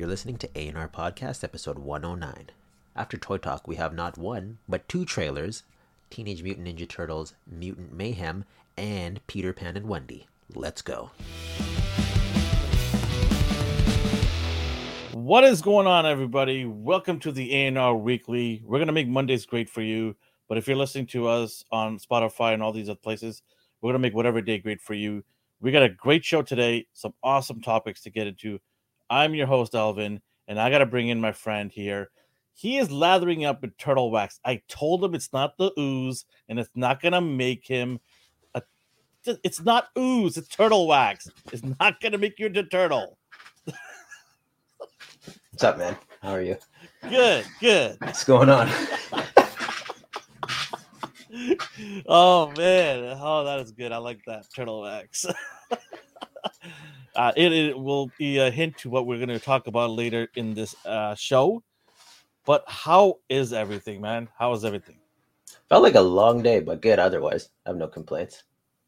You're listening to A&R Podcast, episode 109. After Toy Talk, we have not one, but two trailers Teenage Mutant Ninja Turtles, Mutant Mayhem, and Peter Pan and Wendy. Let's go. What is going on, everybody? Welcome to the A&R Weekly. We're gonna make Mondays great for you, but if you're listening to us on Spotify and all these other places, we're gonna make whatever day great for you. We got a great show today, some awesome topics to get into. I'm your host, Alvin, and I gotta bring in my friend here. He is lathering up with turtle wax. I told him it's not the ooze, and it's not gonna make him a. It's not ooze. It's turtle wax. It's not gonna make you into turtle. What's up, man? How are you? Good, good. What's going on? oh man, oh that is good. I like that turtle wax. uh, it, it will be a hint to what we're going to talk about later in this uh, show. But how is everything, man? How is everything? Felt like a long day, but good otherwise. I have no complaints.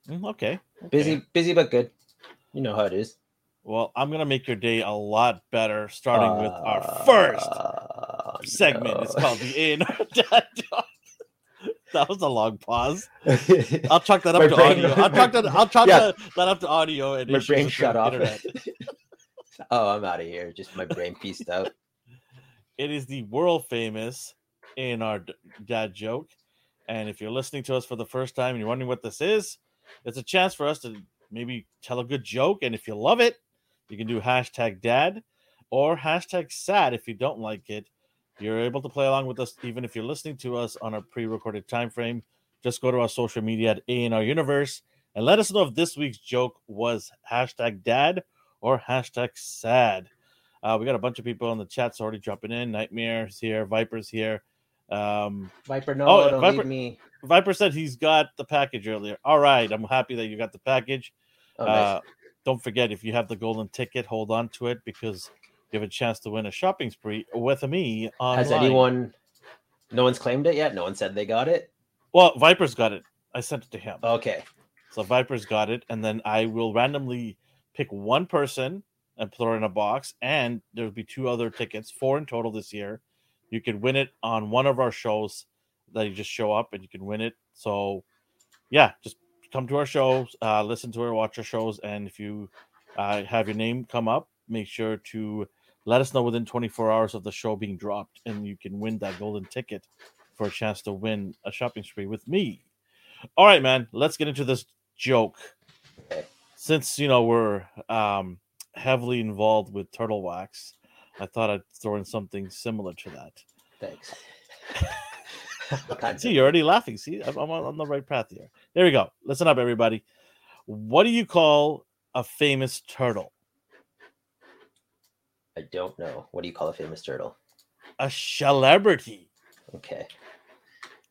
Mm, Okay. Busy, okay. busy, but good. You know how it is. Well, I'm gonna make your day a lot better, starting with our first Uh, segment. no. It's called the A and R Dad Talk. That was a long pause. I'll chalk that up My to brain- audio. I'll chalk that. I'll chalk Yeah. that, that up to audio. And my brain shut off. oh, I'm out of here. Just my brain pieced out. It is the world famous in our dad joke. And if you're listening to us for the first time and you're wondering what this is, it's a chance for us to maybe tell a good joke. And if you love it, you can do hashtag dad or hashtag sad if you don't like it. You're able to play along with us even if you're listening to us on a pre-recorded time frame. Just go to our social media at A in our universe and let us know if this week's joke was hashtag dad or hashtag sad. Uh, we got a bunch of people in the chats already jumping in. Nightmares here, Vipers here. Um, Viper, no, Oh, don't Viper- leave me. Viper said he's got the package earlier. All right, I'm happy that you got the package. Oh, nice. Uh, don't forget if you have the golden ticket, hold on to it because you have a chance to win a shopping spree with me. Online. Has anyone? No one's claimed it yet. No one said they got it. Well, Viper's got it. I sent it to him. Okay. So Viper's got it, and then I will randomly pick one person and put her in a box, and there'll be two other tickets, four in total this year. You can win it on one of our shows that you just show up and you can win it. So, yeah, just come to our shows, uh, listen to our, watch our shows, and if you uh, have your name come up, make sure to let us know within 24 hours of the show being dropped, and you can win that golden ticket for a chance to win a shopping spree with me. All right, man, let's get into this joke. Since you know we're um, heavily involved with turtle wax, I thought I'd throw in something similar to that. Thanks. See, you're already laughing. See, I'm, I'm on on the right path here. There we go. Listen up, everybody. What do you call a famous turtle? I don't know. What do you call a famous turtle? A celebrity. Okay.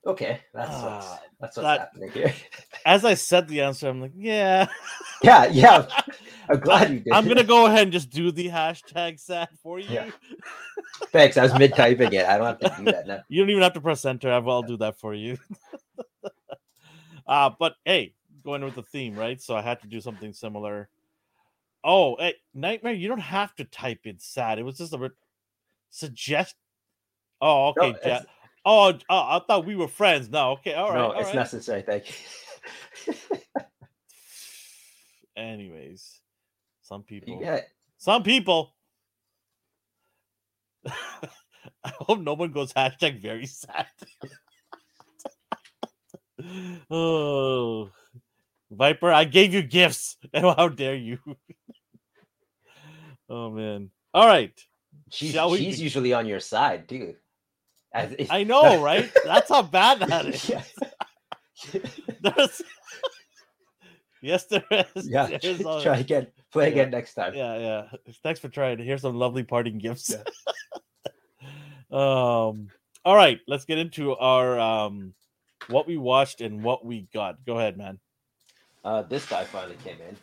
Okay. That's what's, Ah, that's what's that- happening here. As I said the answer, I'm like, yeah. yeah, yeah. I'm glad you did. I'm gonna go ahead and just do the hashtag sad for you. Yeah. Thanks. I was mid typing it. I don't have to do that now. You don't even have to press enter. I'll I'll do that for you. uh, but hey, going with the theme, right? So I had to do something similar. Oh, hey, Nightmare, you don't have to type in sad. It was just a re- suggest. Oh, No, okay. Ja- it's- oh, oh, I thought we were friends. No, okay, all right. no, all it's right. necessary. Thank you. Anyways, some people, it. some people. I hope no one goes hashtag very sad. oh, Viper, I gave you gifts, and how dare you? oh man! All right, She's, she's be- usually on your side too. If- I know, right? That's how bad that is. Yeah. There's... yes, there is. yeah. There is Try again. Play Yeah. again next time. yeah, yeah. Thanks for trying. Here's some lovely parting gifts. um. All right, let's get into our um, what we watched and what we got. Go ahead, man. Uh, this guy finally came in.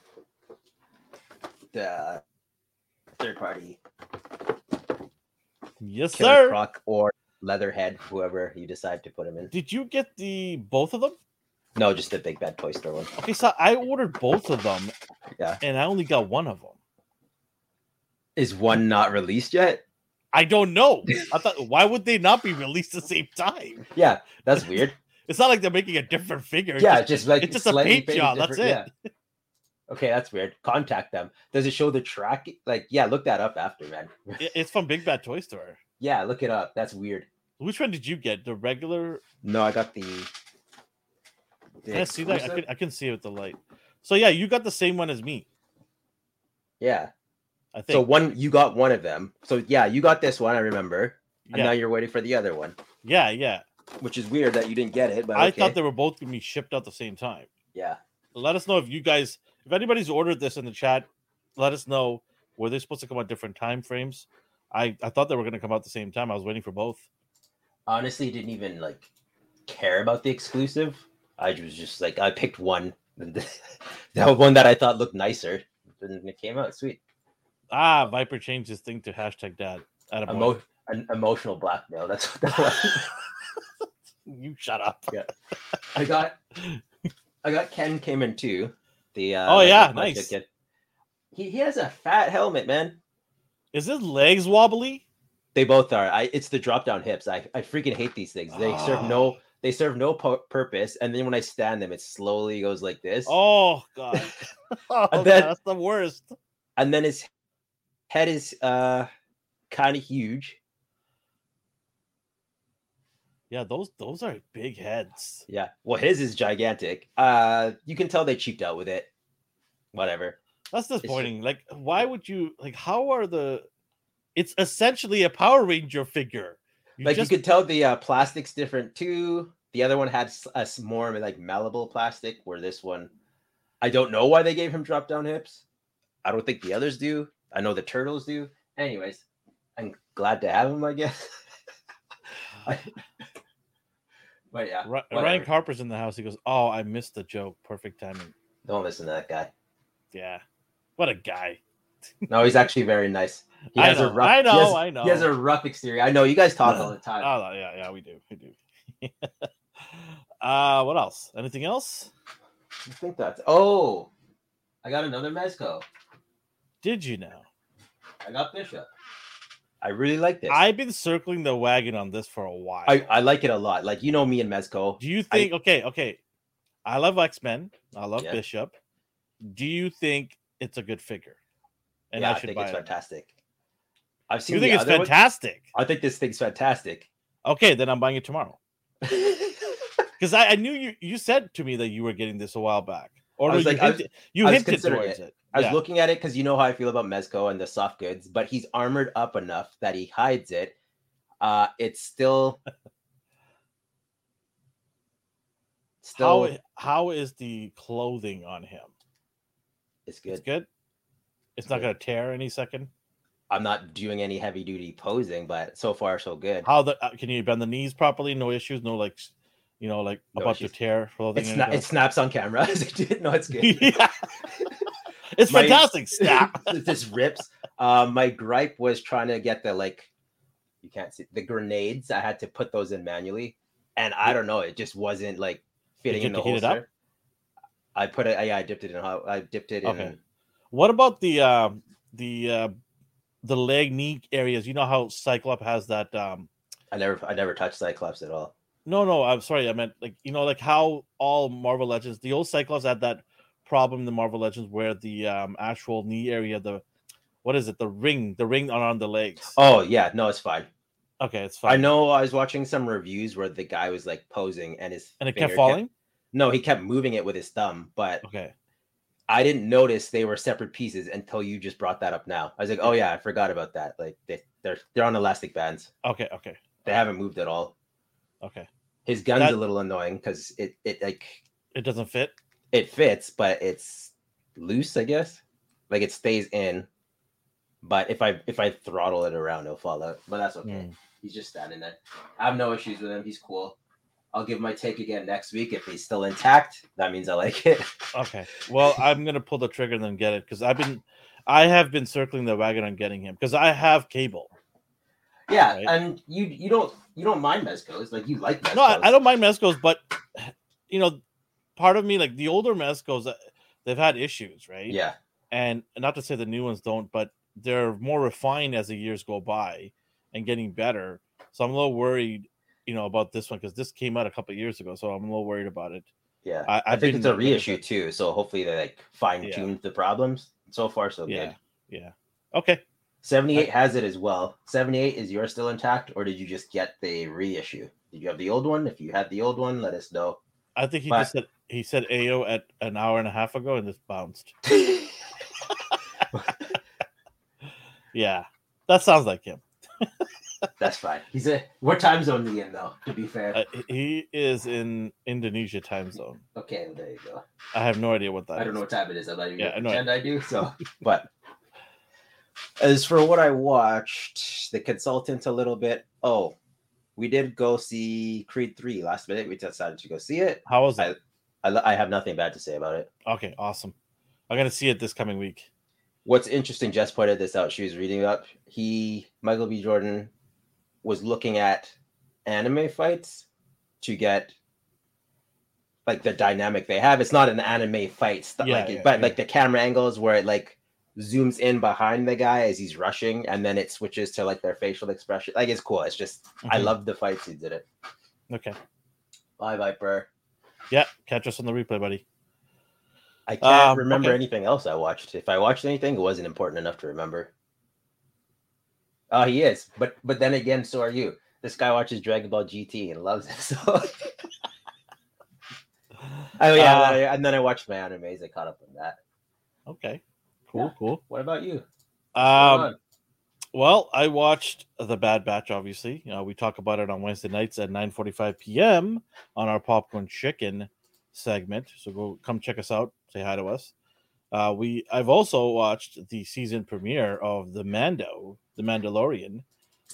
The third party Yes, Killer sir. Croc or Leatherhead, whoever you decide to put him in. Did you get the both of them? No, just the big bad toy store one. Okay, so I ordered both of them, Yeah. and I only got one of them. Is one not released yet? I don't know. I thought why would they not be released at the same time? Yeah, that's weird. It's not like they're making a different figure. It's yeah, just, just like it's just a paint job. That's it. yeah. Okay, that's weird. Contact them. Does it show the track? Like, yeah, look that up after, man. It's from Big Bad Toy Store. yeah, look it up. That's weird. Which one did you get? The regular? No, I got the. the Can I see that? I can, I can see it with the light. So yeah, you got the same one as me. Yeah. I think. So one, you got one of them. So yeah, you got this one. I remember. And now you're waiting for the other one, yeah, yeah. Which is weird that you didn't get it. But I okay. thought they were both gonna be shipped out the same time. Yeah. Let us know if you guys, if anybody's ordered this in the chat, let us know. Were they supposed to come on different time frames? I I thought they were gonna come out the same time. I was waiting for both. honestly didn't even like care about the exclusive. I was just like I picked one, that one that I thought looked nicer, and it came out sweet. Ah, Viper changed his thing to hashtag dad. At a Emo- an emotional blackmail. That's what that was. You shut up. I got, I got Ken came in too. The uh, Oh, yeah, nice. kid. He he has a fat helmet, man. Is his legs wobbly? They both are. I it's the drop down hips. I I freaking hate these things. They serve no they serve no pu- purpose. And then when I stand them, it slowly goes like this. Oh god. oh, And then- that's the worst. and then his head is uh kind of huge. Yeah, those those are big heads. Yeah. Well, his is gigantic. Uh you can tell they cheaped out with it. Whatever. That's disappointing. Like, why would you like? How are the? It's essentially a Power Ranger figure. You like just you could tell the uh, plastic's different too. The other one had a more like malleable plastic, where this one, I don't know why they gave him drop down hips. I don't think the others do. I know the turtles do. Anyways, I'm glad to have him. I guess. I- but yeah, Ryan Harper's in the house. He goes, "Oh, I missed the joke. Perfect timing." don't listen to that guy. Yeah, what a guy. No, he's actually very nice. He I has know, a rough. I know, has- I know. He has a rough exterior. I know you guys talk all the time. Oh yeah, yeah, we do, we do. uh, what else? Anything else? I think that's. Oh, I got another Mezco. Did you know? I got Bishop. I really like this. I've been circling the wagon on this for a while. I, I like it a lot. Like you know me and Mezco. Do you think? okay, okay. I love X Men. I love Yeah. Bishop. Do you think it's a good figure? And yeah, I I, think it's it. fantastic. I've seen. You think it's other one. fantastic? I think this thing's fantastic. Okay, then I'm buying it tomorrow. Because I, I knew you. You said to me that you were getting this a while back, or I was you like- I was- hinted, you I was hinted towards it. was Yeah. looking at it because you know how I feel about Mezco and the soft goods, but he's armored up enough that he hides it. Uh, it's still, How still, i- how is the clothing on him? it's good. It's good. It's not good. to tear any second. I'm not doing any heavy duty posing, but so far so good. How the uh, can you bend the knees properly? No issues. No like, you know, like No about to tear. It's not. It snaps on camera. no, it's good. yeah. It's My- fantastic. Snap. it just rips. Um, my gripe was trying to get the like, you can't see the grenades. I had to put those in manually, and I don't know. It just wasn't like fitting in the have heat it up? holster. I put it. Yeah, I dipped it in. I dipped it in. Okay. What about the uh, the uh, the leg knee areas? You know how Cyclops has that. Um, I never. I never touched Cyclops at all. No, no, I'm sorry. I meant like you know, like how all Marvel Legends, the old Cyclops had that problem in the Marvel Legends where the um, actual knee area, the what is it, the ring, the ring around the legs. Oh yeah, no, it's fine. Okay, it's fine. I know. I was watching some reviews where the guy was like posing, and his and it kept falling. no, he kept moving it with his thumb, but Okay, I didn't notice they were separate pieces until you just brought that up. Now I was like, oh yeah, I forgot about that. Like they, they're they're on elastic bands. okay, okay, They haven't moved at all. okay. His gun's That- a little annoying because it it like It doesn't fit. it fits, but it's loose. I guess like it stays in. But if I if I throttle it around, it'll fall out. But that's okay. Mm. He's just standing there. I have no issues with him. He's cool. I'll give my take again next week if he's still intact. That means I like it. Okay. Well, I'm gonna pull the trigger and then get it because I've been, I have been circling the wagon on getting him because I have cable. Yeah, Right. and you you don't you don't mind Mezcos like you like Mezcos. No, I, I don't mind Mezcos, but you know, part of me like the older Mezcos, uh, they've had issues, right? Yeah, And not to say the new ones don't, but they're more refined as the years go by and getting better. So I'm a little worried, you know, about this one because this came out a couple of years ago. So I'm a little worried about it. Yeah, I- I, think it's a reissue it. too. So hopefully they like fine tuned the problems. So far, so Yeah. good. Yeah. Okay. 78 has it as well. 78 is yours still intact, or did you just get the reissue? Did you have the old one? If you had the old one, let us know. I think he But- just said he said AO at an hour and a half ago and just bounced. Yeah. That sounds like him. That's fine. He's a what time zone is he in though? To be fair. Uh, he is in Indonesia time zone. okay, well, there you go. I have no idea what that I don't is. know what time it is. I'm not even Yeah, gonna I know. pretend I do. So, but as for what I watched, the consultant a little bit. Oh, we did go see Creed three last minute. We decided to go see it. How was it? I, I have nothing bad to say about it. Okay, awesome. I'm gonna see it this coming week. What's interesting, Jess pointed this out. She was reading up. He, Michael B. Jordan, was looking at anime fights to get like the dynamic they have. It's not an anime fight, st- Yeah, like, yeah, but yeah. like the camera angles where it like zooms in behind the guy as he's rushing, and then it switches to like their facial expression. Like it's cool. It's just I Mhm. love the fights he did it. Okay. Bye, Viper. Yeah, catch us on the replay, buddy. I can't Um, remember okay. anything else I watched. If I watched anything, it wasn't important enough to remember. Oh, he is, but but then again, so are you. This guy watches Dragon Ball GT and loves it. So, oh yeah, Uh, and then I- and then I watched my animes. I caught up on that. Okay. Cool, Yeah. cool. What about you? Um? Well, I watched The Bad Batch. Obviously, uh, we talk about it on Wednesday nights at 9:45 p.m. on our Popcorn Chicken segment. So go come check us out. Say hi to us. Uh, we I've also watched the season premiere of The Mando, The Mandalorian.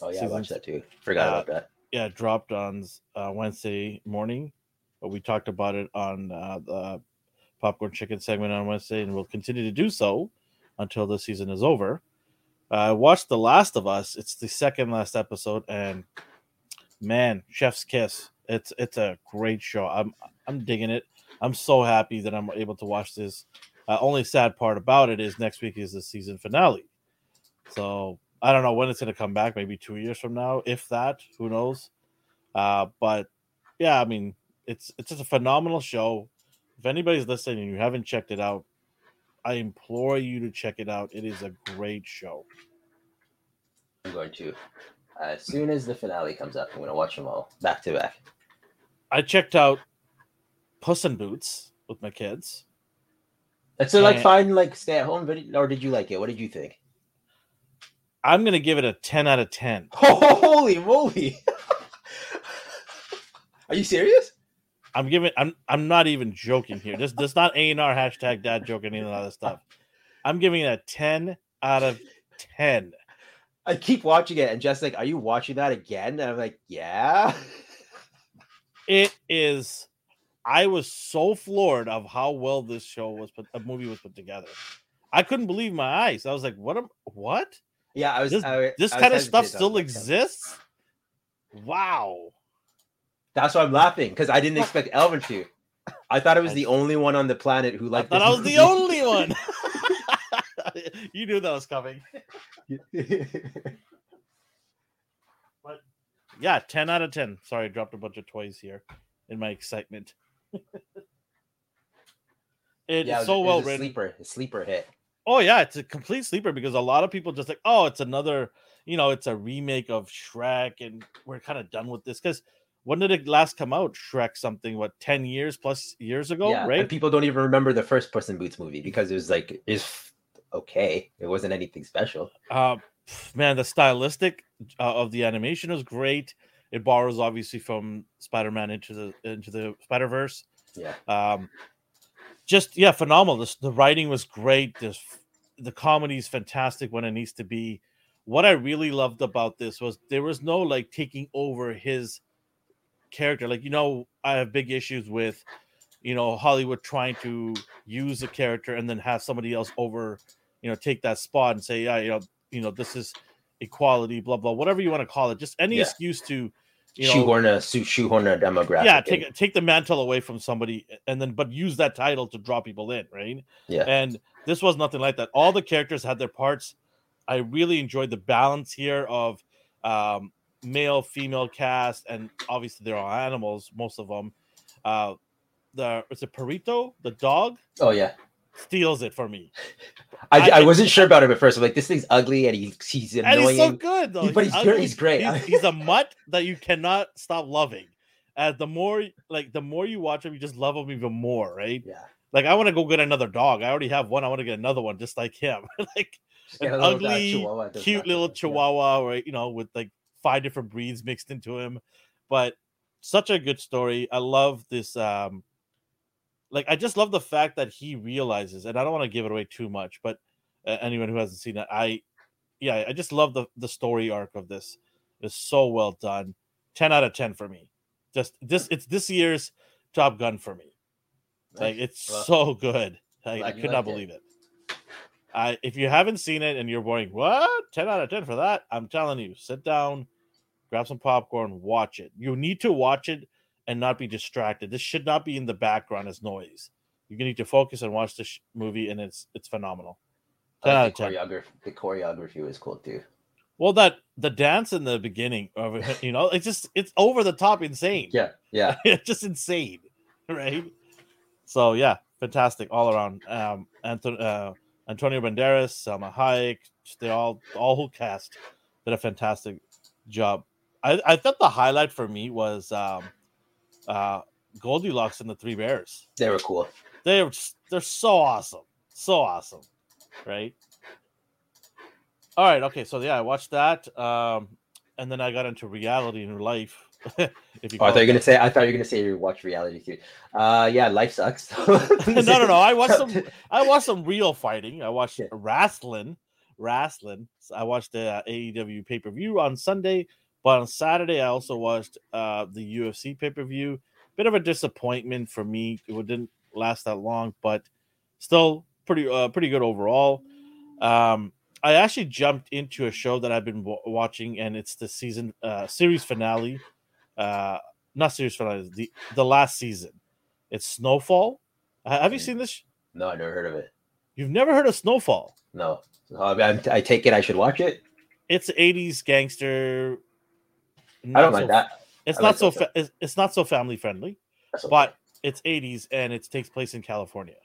oh yeah, I watched that too. Forgot uh, about that. Yeah, dropped on uh, Wednesday morning, but we talked about it on uh, the Popcorn Chicken segment on Wednesday, and we'll continue to do so until the season is over. Uh, I watched The Last of Us. It's the second last episode, and man, Chef's Kiss. It's it's a great show. I'm I'm digging it. I'm so happy that I'm able to watch this. Uh, only sad part about it is next week is the season finale. So I don't know when it's going to come back. Maybe two years from now, if that. Who knows? Uh, but yeah, I mean, it's it's just a phenomenal show. If anybody's listening and you haven't checked it out, I implore you to check it out. It is a great show. I'm going to. As soon as the finale comes up, I'm going to watch them all back to back. I checked out Puss in Boots with my kids. That's a like fine like stay at home video, or did you like it? What did you think? I'm gonna give it a 10 out of 10. Holy moly! Are you serious? I'm giving I'm I'm not even joking here. This this not A and R hashtag dad joke any of that other stuff. I'm giving it a 10 out of 10. I keep watching it, and Jess like, "Are you watching that again?" And I'm like, "Yeah." It is I was so floored of how well this show was put a movie was put together. I couldn't believe my eyes. I was like, what am what? Yeah, I was. This- I, This I was kind of stuff was still exists? Wow. That's why I'm laughing because I didn't expect Elvin to. I thought it was the only one on the planet who I liked. thought I this was the only one. you knew that was coming. Yeah, 10 out of 10. Sorry, I dropped a bunch of toys here in my excitement. it's yeah, it so it well written. Sleeper, a sleeper hit. Oh yeah, it's a complete sleeper because a lot of people just like, oh, it's another, you know, it's a remake of Shrek, and we're kind of done with this. Because when did it last come out? Shrek something what ten years plus years ago, yeah, right? people don't even remember the first Puss in Boots movie because it was like it's okay. It wasn't anything special. uh, man, the stylistic uh, of the animation is great. It borrows obviously from Spider-Man into the into the Spider Verse. Yeah, Um, just yeah, phenomenal. The, the writing was great. This the comedy is fantastic when it needs to be. What I really loved about this was there was no like taking over his character. Like you know, I have big issues with you know Hollywood trying to use a character and then have somebody else over, you know, take that spot and say, yeah, you know, you know, this is equality, blah blah, whatever you want to call it. Just any Yeah. excuse to, you know, shoehorn a shoehorn a demographic. yeah in. take take the mantle away from somebody and then but use that title to draw people in right Yeah. and this was nothing like that all the characters had their parts I really enjoyed the balance here of um, male, female cast, and obviously they're all animals, most of them. Uh, the it's a Perrito, the dog, Oh yeah. steals it for me, I, I- I, wasn't sure about him at first. I'm like, this thing's ugly and he, he's annoying. and he's so good though. He- but he's good, he's great. He's, he's a mutt that you cannot stop loving. As the more like the more you watch him, you just love him even more, right? yeah. Like I want to go get another dog. I already have one. I want to get another one just like him. like an little, uh, ugly, cute little look- yeah. chihuahua, right? You know, with like five different breeds mixed into him. But such a good story. I love this. Um, like I just love the fact that he realizes, and I don't want to give it away too much, but uh, anyone who hasn't seen it, I, yeah, I just love the the story arc of this. It's so well done. Ten out of ten for me. Just this, it's this year's Top Gun for me. Like it's Well, so good. Like, I could not liked it. believe it. I if you haven't seen it and you're boring, what? 10 out of 10 for that? I'm telling you, sit down, grab some popcorn, watch it. You need to watch it and not be distracted. This should not be in the background as noise. You need to focus and watch this movie, and it's it's phenomenal. I 10 like the choreography. The choreography was cool too. Well, that the dance in the beginning of it, you know, it's just it's over the top insane. Yeah, yeah. it's just insane, right? So yeah, fantastic all around. Um, Anton, uh, Antonio Banderas, Salma Hayek, they all all who cast did a fantastic job. I, I thought the highlight for me was um, uh, Goldilocks and the Three Bears. They were cool. They're they're so awesome, so awesome, right? All right, okay, so yeah, I watched that, um, and then I got into reality in life. if you Oh, I thought you it were gonna say. I thought you were gonna say you watch reality too. Uh, yeah, life sucks. no, no, no. I watched some. I watched some real fighting. I watched Yeah. wrestling. Wrestling. So I watched the uh, AEW pay per view on Sunday, but on Saturday I also watched uh, the UFC pay per view. Bit of a disappointment for me. It didn't last that long, but still pretty uh, pretty good overall. Um, I actually jumped into a show that I've been w- watching, and it's the season uh, series finale. Uh, not series finale. The the last season. It's Snowfall. Ha- Have you Mm. seen this? No, I never heard of it. You've never heard of Snowfall? No, I, I take it I should watch it. It's 80s gangster. I don't mind so- that. It's I not like so. Fa- it's, it's not so family friendly, okay. but it's 80s and it takes place in California.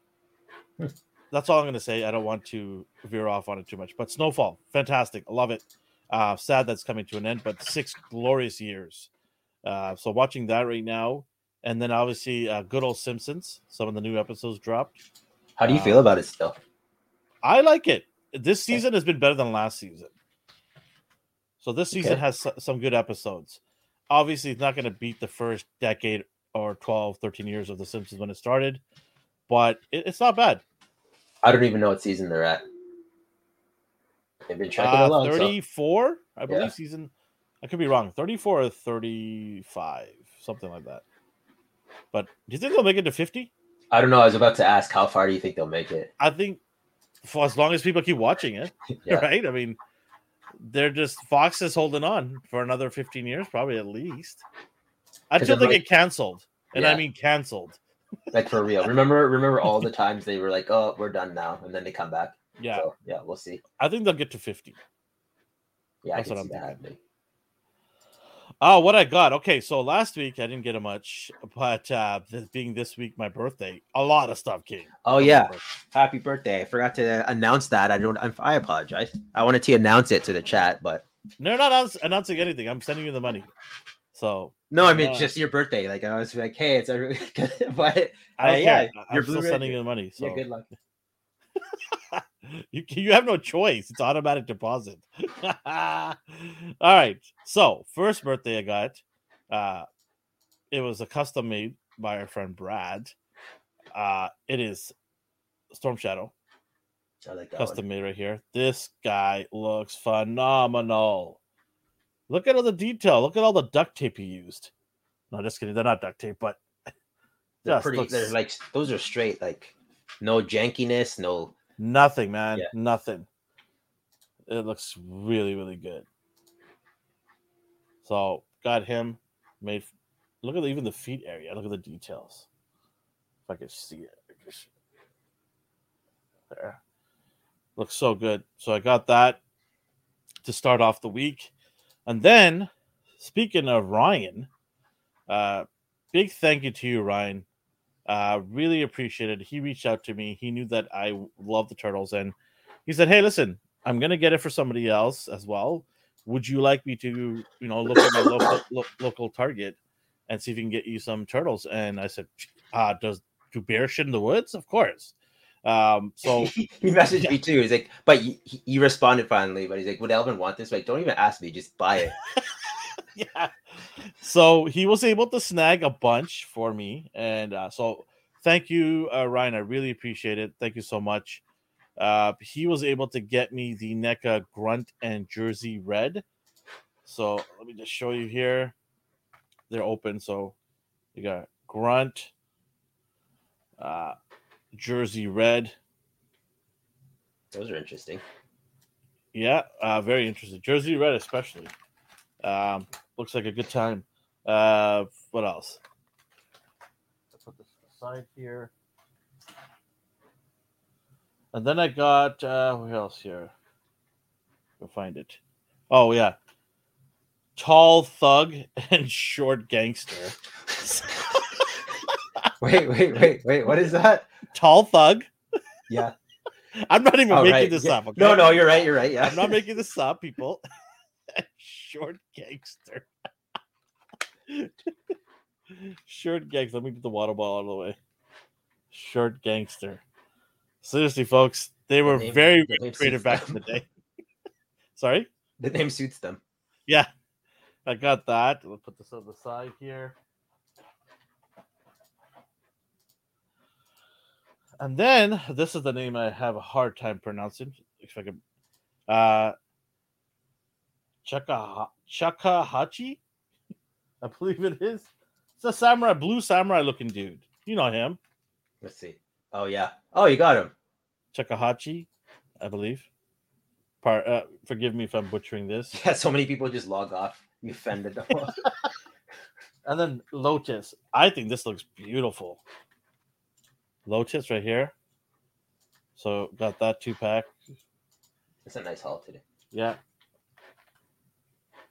Hmm. That's all I'm going to say. I don't want to veer off on it too much. But Snowfall, fantastic. I love it. Uh, sad that's coming to an end, but six glorious years. Uh, so watching that right now, and then obviously uh, good old Simpsons. Some of the new episodes dropped. How do you uh, feel about it still? I like it. This season has been better than last season. So this season Okay. has some good episodes. Obviously, it's not going to beat the first decade or 12, 13 years of The Simpsons when it started, but it, it's not bad. I don't even know what season they're at. They've been tracking Uh, along. so- 34, I believe, Yeah. season. I could be wrong. 34 or 35, something like that. But do you think they'll make it to 50? I don't know. I was about to ask how far do you think they'll make it? I think for as long as people keep watching it, Yeah. right? I mean, they're just Fox is holding on for another 15 years, probably at least. Until they like- get canceled. And I mean canceled. Like for real. Remember, remember all the times they were like, "Oh, we're done now," and then they come back. Yeah. So yeah, we'll see. I think they'll get to 50. Yeah, That's I can what see I'm that happening. Oh, what I got. Okay, so last week I didn't get a much, but uh this being this week my birthday, a lot of stuff came. Oh yeah, birthday. happy birthday! I forgot to announce that. I don't. I'm, I apologize. I wanted to announce it to the chat, but They're not announcing anything. I'm sending you the money. So no, I mean Uh, just your birthday. Like I was like, hey, it's a but I Uh, yeah, care. your I'm still Blu-ray- sending you the money. So yeah, good luck. you you have no choice. It's automatic deposit. All right. So first birthday I got, uh, it was a custom made by our friend Brad. Uh, it is Storm Shadow, I like that custom one. made right here. This guy looks phenomenal. Look at all the detail. Look at all the duct tape he used. No, just kidding. They're not duct tape, but They're pretty. looks- They're like those are straight. Like no jankiness. No. Nothing, man. Yeah. Nothing. It looks really, really good. So got him made. Look at the, even the feet area. Look at the details. If I can see it. There. Looks so good. So I got that. to start off the week. And then, speaking of Ryan, uh, big thank you to you, Ryan. Uh, really appreciated. He reached out to me. He knew that I love the turtles, and he said, "Hey, listen, I'm gonna get it for somebody else as well. Would you like me to, you know, look at my local lo- local Target and see if we can get you some turtles?" And I said, uh, "Does do bears shit in the woods? Of course." Um, so he messaged me too. He's like, but he, he responded finally. But he's like, would Elvin want this? Like, don't even ask me. Just buy it. yeah. So he was able to snag a bunch for me, and uh, so thank you, uh, Ryan. I really appreciate it. Thank you so much. Uh, he was able to get me the NECA Grunt and Jersey Red. So let me just show you here. They're open. So you got Grunt, uh, Jersey Red. Those are interesting. Yeah, uh, very interesting. Jersey Red, especially. Um, looks like a good time. Uh, what else? Put this aside here. And then I got uh, what else here? Go find it. Oh yeah, tall thug and short gangster. wait, wait, wait, wait. What is that? Tall thug. Yeah. I'm not even Oh, making right. this Yeah. up. Okay? No, no, you're right. You're right. Yeah. I'm not making this up, people. Short gangster. Short gangster. Let me get the water bottle out of the way. Short gangster. Seriously, folks, they were name- very, the very creative back in the day. Sorry? The name suits them. Yeah. I got that. We'll put this on the side here. And then this is the name I have a hard time pronouncing. If I can uh Chaka Chakahachi, I believe it is. It's a samurai, blue samurai looking dude. You know him, Let's see. Oh yeah. Oh, you got him. Chakahachi, I believe. Part, uh, forgive me if I'm butchering this. Yeah. So many people just log off. You offended them. And then Lotus. I think this looks beautiful. Lotus right here. So got that two pack. it's a nice haul today. Yeah.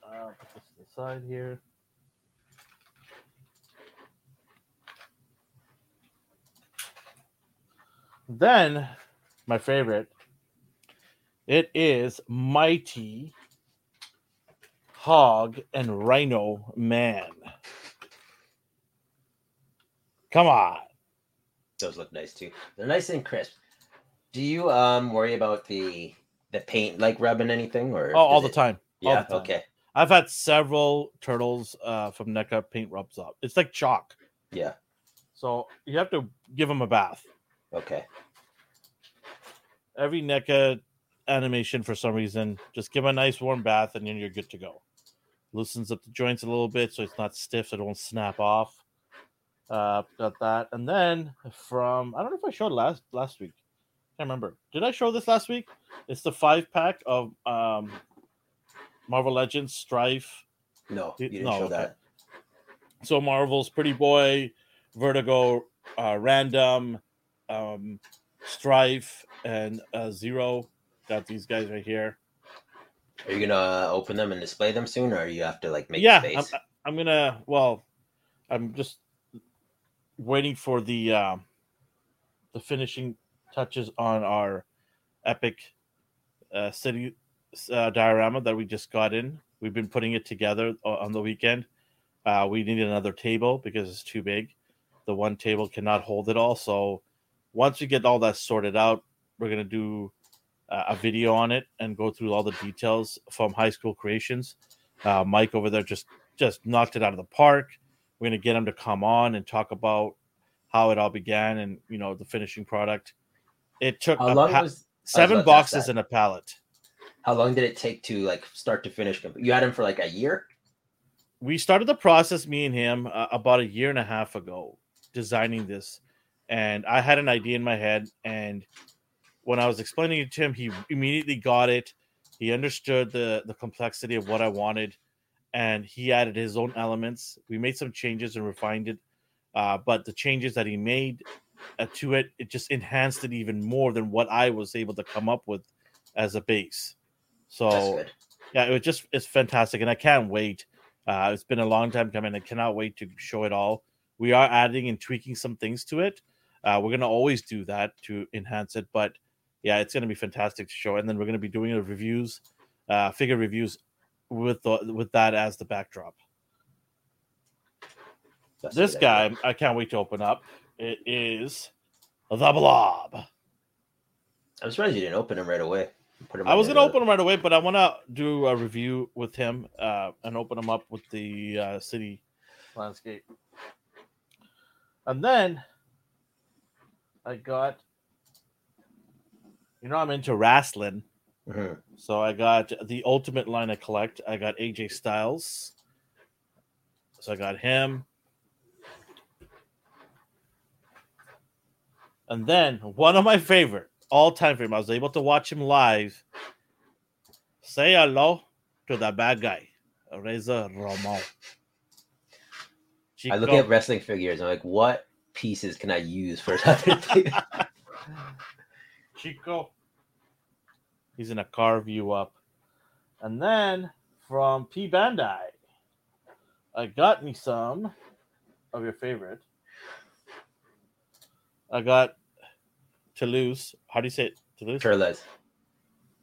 Uh, put this to the side here. Then, my favorite, it is Mighty Hog and Rhino Man. Come on. Those look nice too. They're nice and crisp. Do you um worry about the the paint like rubbing anything or Oh, all the it- time. Yeah. the time. Okay. I've had several turtles uh, from NECA paint rubs up. It's like chalk. Yeah. So you have to give them a bath. Okay. Every NECA animation, for some reason, just give 'em a nice warm bath and then you're good to go. Loosens up the joints a little bit so it's not stiff, so it won't snap off. Uh, got that. And then from, I don't know if I showed last last week. I can't remember. Did I show this last week? It's the five pack of um, Marvel Legends Strife. No, You- didn't no, show okay. that. So Marvel's Pretty Boy, Vertigo, uh, Random, um, Strife, and uh, Zero. Got these guys right here. Are you gonna open them and display them soon, or you have to like make yeah, I'm. I'm gonna. Well, I'm just waiting for the um, the finishing touches on our epic uh, city uh, diorama that we just got in. We've been putting it together on the weekend. Uh, we need another table because it's too big. The one table cannot hold it all. So once we get all that sorted out, we're gonna do uh, a video on it and go through all the details from High School Creations. Uh, Mike over there just just knocked it out of the park. We're gonna get him to come on and talk about how it all began and you know the finishing product. It took a pa- was seven about to ask boxes and a pallet. How long did it take to like start to finish? You had him for like a year. we started the process me and him uh, about a year and a half ago designing this and i had an idea in my head and when i was explaining it to him he immediately got it he understood the the complexity of what i wanted and he added his own elements we made some changes and refined it uh, but the changes that he made uh, to it it just enhanced it even more than what i was able to come up with as a base so yeah, it was just it's fantastic, and I can't wait. Uh, it's been a long time coming. I cannot wait to show it all. We are adding and tweaking some things to it. Uh, we're gonna always do that to enhance it, but yeah, it's gonna be fantastic to show. And then we're gonna be doing the reviews, uh, figure reviews with the with that as the backdrop. That's This guy, I can't wait to open up. It is the Blob. I'm surprised you didn't open him right away. Put him I was gonna open him right away, but I want to do a review with him uh, and open him up with the uh, city landscape. And then I got, you know, I'm into wrestling, Mhm. so I got the ultimate line I collect. I got AJ Styles, so I got him. And then one of my favorite all time favorite, I was able to watch him live. Say hello to the bad guy, Razor Ramon. I look at wrestling figures. I'm like, what pieces can I use for another? Chico. He's in a car view up. And then from P Bandai, I got me some of your favorite. I got Toulouse. How do you say it? Toulouse? Turles.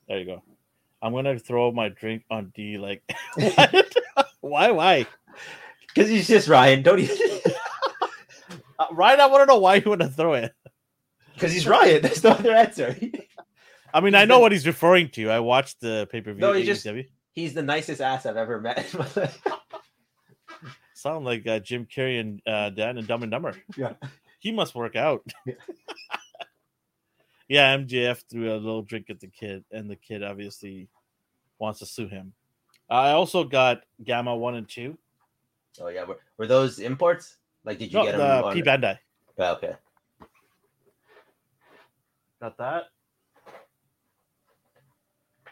There you go. I'm gonna throw my drink on D. Like, why? Why? Because he's just Ryan. Don't even. Uh, Ryan, I want to know why you want to throw it. Because he's Ryan. There's no other answer. I mean, I know what he's referring to. I watched the pay per view. No, he just he's the nicest ass I've ever met in my life. sound like uh, Jim Carrey and uh, Dan and Dumb and Dumber. Yeah. he must work out. Yeah. Yeah, MJF threw a little drink at the kid, and the kid obviously wants to sue him. I also got Gamma one and two. Oh yeah, were, were those imports? Like, did you No, get them? the P Bandai. Oh, okay. Got that.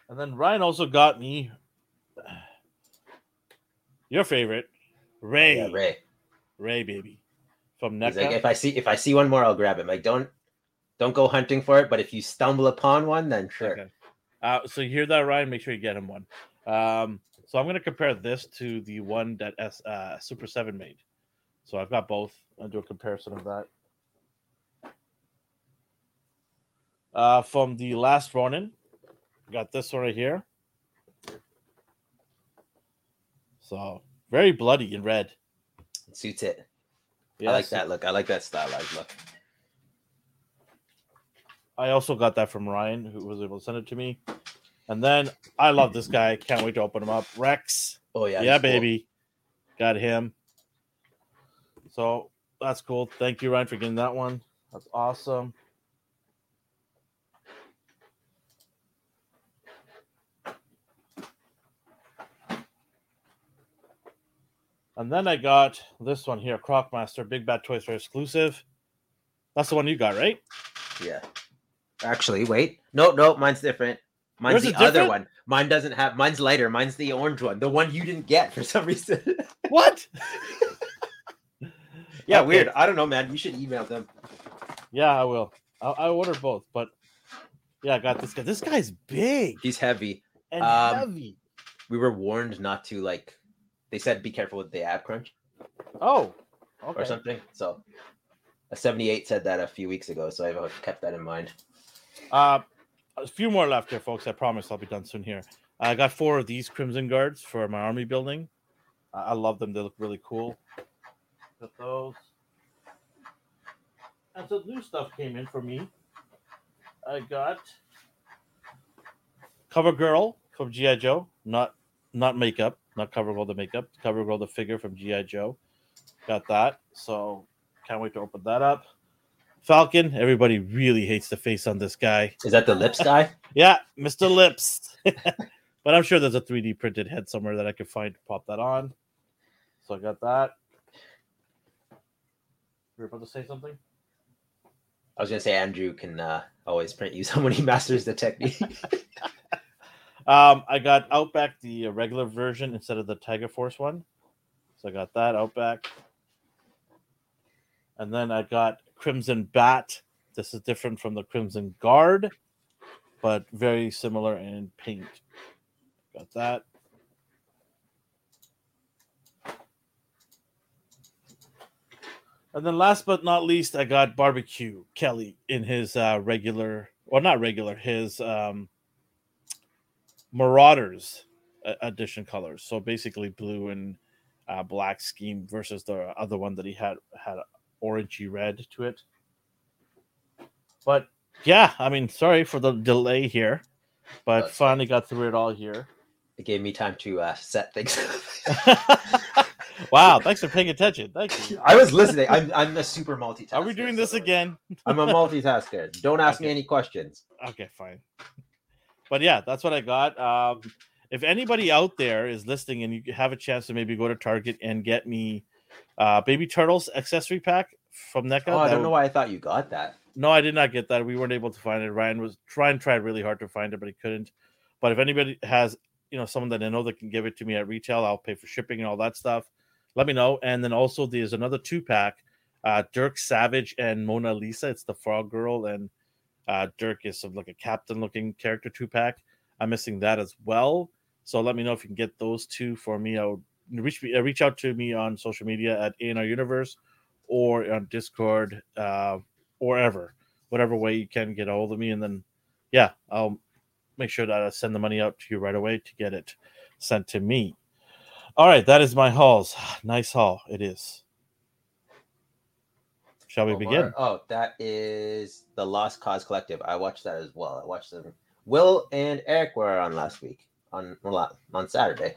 And then Ryan also got me your favorite, Ray. Oh, Yeah, Ray. Ray, baby. From He's NECA. like, if I see if I see one more, I'll grab him. Like, don't don't go hunting for it. But if you stumble upon one, then sure. Okay. Uh, so you hear that, Ryan? Make sure you get him one. Um, so I'm going to compare this to the one that S, uh, Super Seven made. So I've got both. I'll do a comparison of that. Uh, from the last Ronin, got this one right here. So very bloody in red. It suits it. I like that look. I like that stylized look. I also got that from Ryan, who was able to send it to me. And then I love this guy. Can't wait to open him up. Rex. Oh yeah, Yeah, he's cool. baby. Got him. So that's cool. Thank you, Ryan, for getting that one. That's awesome. And then I got this one here, Crocmaster, Big Bad Toy Store exclusive. That's the one you got, right? Yeah. Actually, wait. No, no, mine's different. Mine's Yours the other one. Mine doesn't have. Mine's lighter. Mine's the orange one. The one you didn't get for some reason. What? yeah, Okay. weird. I don't know, man. You should email them. Yeah, I will. I, I ordered both, but yeah, I got this guy. This guy's big He's heavy. and Um, heavy. We were warned not to like. They said be careful with the ab crunch Oh, or something. So, a seventy-eight said that a few weeks ago. So I've kept that in mind. Uh, a few more left here, folks. I promise I'll be done soon here. I got four of these Crimson Guards for my army building. I love them. They look really cool. Got those. And some new stuff came in for me. I got Cover Girl from GI Joe, not not makeup, not Cover Girl the makeup, Cover Girl the figure from GI Joe. Got that. So can't wait to open that up. Falcon. Everybody really hates the face on this guy. Is that the lips guy? Yeah, Mr. Lips. but I'm sure there's a 3D printed head somewhere that I could find to pop that on. So I got that. You're about to say something? I was gonna say Andrew can uh, always print you some when he masters the technique. Um, I got Outback the uh, regular version instead of the Tiger Force one. So I got that Outback. And then I got Crimson Bat. This is different from the Crimson Guard, but very similar in paint. Got that. And then last but not least, I got barbecue Kelly in his uh, regular, well, not regular, his um, Marauders uh, edition colors. So basically blue and uh, black scheme versus the other one that he had had orangey red to it. But yeah, I mean, sorry for the delay here, but That's finally got through it all here. It gave me time to uh, set things. Up. Wow, thanks for paying attention. Thank you. I was listening. I'm I'm a super multitasker. Are we doing this so again? I'm a multitasker. Don't ask me any questions. Okay, fine. But yeah, that's what I got. Um, if anybody out there is listening and you have a chance to maybe go to Target and get me uh, Baby Turtles accessory pack from NECA. Oh, I don't know why I thought you got that. No, I did not get that. We weren't able to find it. Ryan was trying tried really hard to find it, but he couldn't. But if anybody has, you know, someone that I know that can give it to me at retail, I'll pay for shipping and all that stuff. Let me know. And then also there's another two pack, uh, Dirk Savage and Mona Lisa. It's the Frog Girl, and uh, Dirk is sort of like a captain looking character two pack. I'm missing that as well. So let me know if you can get those two for me. I'll reach me, uh, reach out to me on social media at ANR Universe or on Discord. Uh, or ever, whatever way you can get a hold of me. And then, yeah, I'll make sure that I send the money out to you right away to get it sent to me. All right, that is my hauls. Nice haul. It is. Shall we Oh, begin? Oh, that is the Lost Cause Collective. I watched that as well. I watched them. Will and Eric were on last week on on Saturday.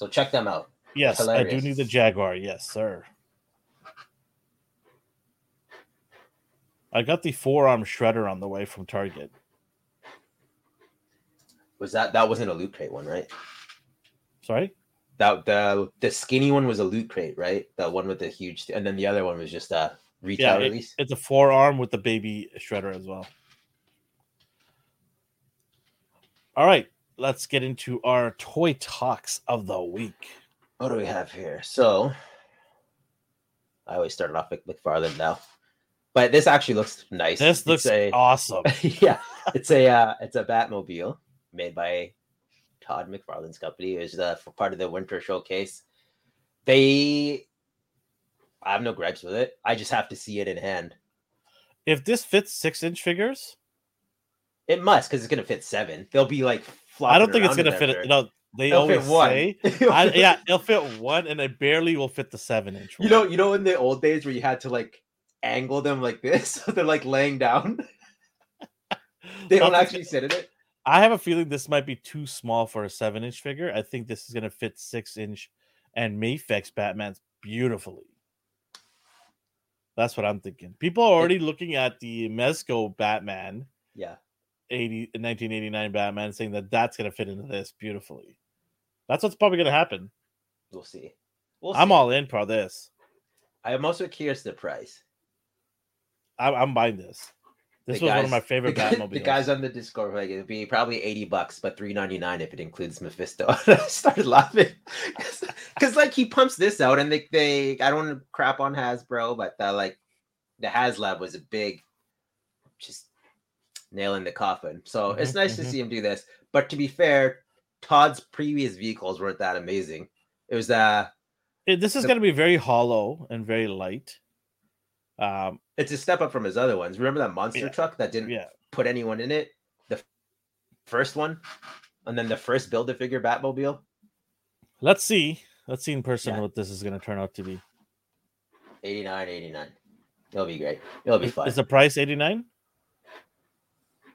So check them out. Yes, I do need the Jaguar. Yes, sir. I got the forearm shredder on the way from Target. Was that that wasn't a loot crate one, right? Sorry? That the the skinny one was a loot crate, right? The one with the huge, and then the other one was just a retail Yeah, it- release. It's a forearm with the baby shredder as well. All right, let's get into our toy talks of the week. What do we have here? So I always start off with McFarlane now, but this actually looks nice. This looks a- awesome. yeah, it's a uh, it's a Batmobile made by Todd McFarlane's company. It was uh, for part of the Winter Showcase. They, I have no gripes with it. I just have to see it in hand. If this fits six inch figures, It must because it's gonna fit seven. There'll be like. I don't think it's gonna fit. for- it. No, they It'll always say, I, yeah, it'll fit one, and it barely will fit the seven inch. You know, you know, in the old days where you had to like angle them like this, so they're like laying down. They don't actually sit in it. I have a feeling this might be too small for a seven inch figure. I think this is going to fit six inch and Mafex Batman's beautifully. That's what I'm thinking. People are already looking at the Mezco Batman, Yeah. 80, 1989 Batman, saying that that's going to fit into this beautifully. That's what's probably going to happen. We'll see. We'll I'm see. all in for this. I am also curious the price. I'm, I'm buying this. This The was one of my favorite the, Batmobiles. The guys on the Discord were like it'd be probably eighty bucks, but three ninety nine if it includes Mephisto. I started laughing because like he pumps this out, and they they I don't want to crap on Hasbro, but the like the HasLab was a big, just nail in the coffin. So it's Mhm, nice to mhm. see him do this. But to be fair, Todd's previous vehicles weren't that amazing. It was uh this is the- to be very hollow and very light. Um, it's a step up from his other ones. Remember that monster Yeah. truck that didn't yeah. put anyone in it? The first one, and then the first build a figure Batmobile. Let's see. Let's see in person Yeah. what this is going to turn out to be. 89, 89. It'll be great. It'll be fun. is the price 89?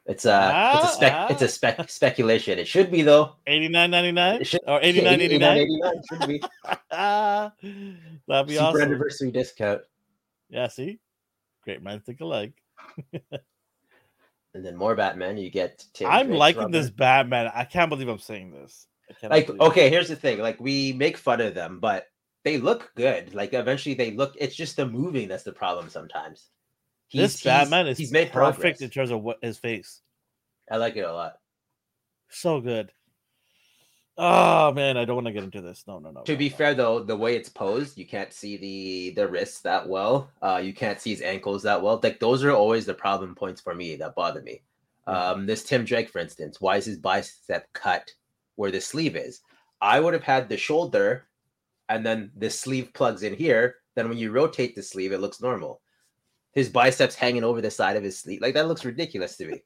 It's a it's a Ah, spec it's a spec speculation. It should be though. 89.99 or 89.89? should be Ah, That'd be super awesome. anniversary discount. Yeah, see? Great minds think alike. And then more Batman. You get Tim I'm Drake's liking Robin. this Batman. I can't believe I'm saying this. Like believe it. okay, here's the thing. Like we make fun of them, but they look good. Like eventually they look. It's just the moving that's the problem sometimes. This Batman is he's made perfect progress. in terms of what his face. I like it a lot. So good. Oh man, I don't want to get into this. No, no, no. To no, be no. fair though, the way it's posed, you can't see the the wrists that well. Uh, you can't see his ankles that well. Like those are always the problem points for me that bother me. Um, this Tim Drake, for instance, why is his bicep cut where the sleeve is. I would have had the shoulder and then the sleeve plugs in here. Then when you rotate the sleeve, it looks normal. His biceps hanging over the side of his sleeve. Like that looks ridiculous to me.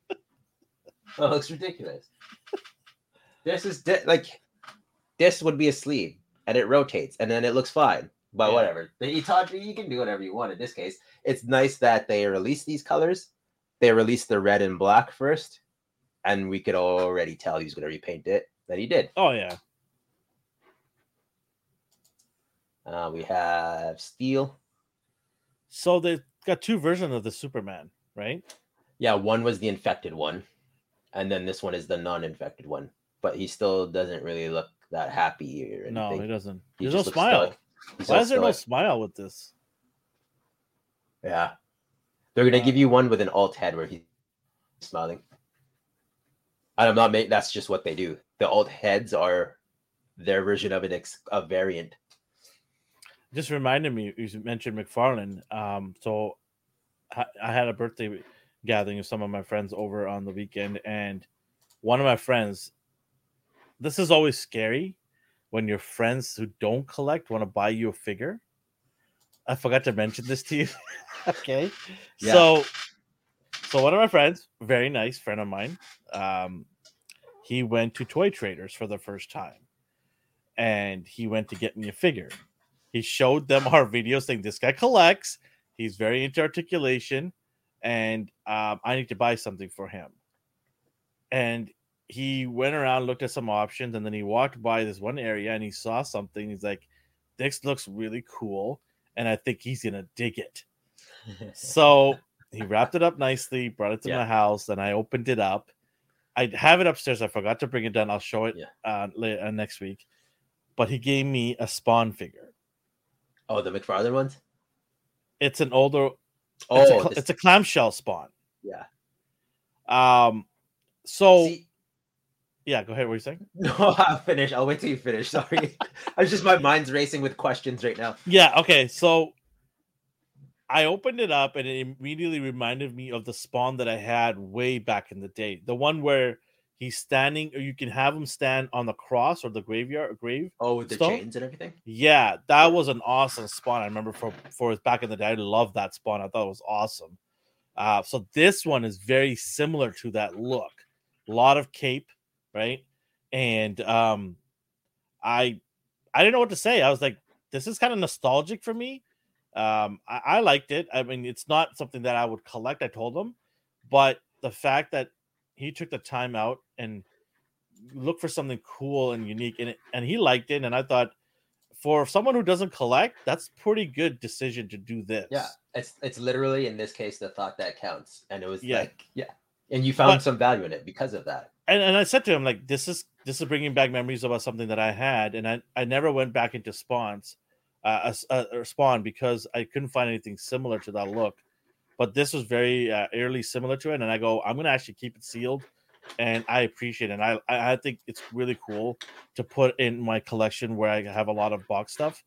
that looks ridiculous. This is di- like this would be a sleeve and it rotates and then it looks fine. But Yeah. whatever. You talk, you can do whatever you want in this case. It's nice that they released these colors. They released the red and black first, and we could already tell he was going to repaint it. That he did. Oh yeah. Uh, we have steel. So they got two versions of the Superman, right? Yeah, one was the infected one, and then this one is the non-infected one. But he still doesn't really look that happy or. No, he doesn't. He There's no smile. Why is there no smile with this? Yeah, they're gonna Uh, give you one with an alt head where he's smiling. And I'm not making. That's just what they do. The alt heads are their version of an ex- a variant. Just reminded me. You mentioned McFarlane. Um, so I had a birthday gathering of some of my friends over on the weekend, and one of my friends. This is always scary when your friends who don't collect want to buy you a figure. I forgot to mention this to you. okay, Yeah. so so one of my friends, very nice friend of mine, um, he went to Toy Traders for the first time, and he went to get me a figure. He showed them our video saying this guy collects. He's very into articulation, and um, I need to buy something for him. And he went around, looked at some options, and then he walked by this one area and he saw something. He's like, "This looks really cool," and I think he's gonna dig it. So he wrapped it up nicely, brought it to Yeah. my house, and I opened it up. I have it upstairs. I forgot to bring it down. I'll show it Yeah. uh, la- uh, next week. But he gave me a Spawn figure. oh, the McFarlane ones. It's an older. Oh, it's, a, this- it's a clamshell Spawn. yeah. Um. So See, yeah, go ahead. What are you saying? no, I'll finish. I'll wait till you finish. Sorry, I was just my mind's racing with questions right now. Yeah. Okay. So I opened it up and it immediately reminded me of the spawn that I had way back in the day. The one where he's standing, or you can have him stand on the cross or the graveyard grave. Oh, with the chains and everything. Yeah, that was an awesome spawn. I remember for for back in the day. I loved that spawn. I thought it was awesome. Uh, so this one is very similar to that look. A lot of cape, right? And um, I I didn't know what to say. I was like, this is kind of nostalgic for me. Um, I, I liked it. I mean, it's not something that I would collect. I told him, but the fact that he took the time out and look for something cool and unique, and it, and he liked it, and I thought for someone who doesn't collect, that's pretty good decision to do this. Yeah, it's it's literally in this case the thought that counts, and it was Yeah. like yeah, and you found But- some value in it because of that. and, and I said to him like this is this is bringing back memories about something that I had, and I I never went back into spawns, uh, a uh, or spawn because I couldn't find anything similar to that look, but this was very uh, eerily similar to it, and I go I'm gonna actually keep it sealed, and I appreciate it. And I I think it's really cool to put in my collection where I have a lot of box stuff,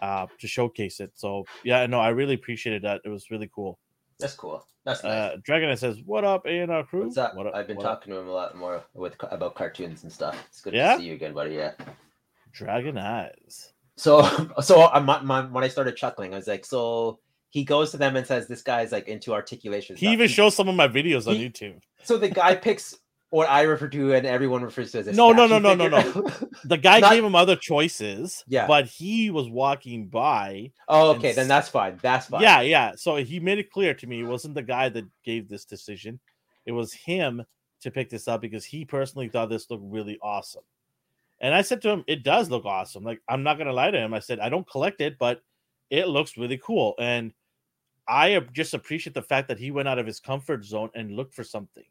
uh, to showcase it. So yeah, no, I really appreciated that. It was really cool. That's cool. That's nice. Uh, Dragon says, "What up, A and R crew? What's up? What up? I've been what up? talking to him a lot more with about cartoons and stuff. It's good Yeah? to see you again, buddy. Yeah. Dragon Eyes." So, so I, my, my, when I started chuckling, I was like, so he goes to them and says, "This guy's like into articulation." He stuff." even shows some of my videos on YouTube. So the guy picks what I refer to and everyone refers to as a No, no, statue no, no, no. The guy Not- gave him other choices, Yeah. but he was walking by. oh, And okay, then that's fine. That's fine. Yeah, yeah. So he made it clear to me it wasn't the guy that gave this decision. It was him to pick this up because he personally thought this looked really awesome. And I said to him, it does look awesome. Like, I'm not going to lie to him. I said, I don't collect it, but it looks really cool. And I just appreciate the fact that he went out of his comfort zone and looked for something.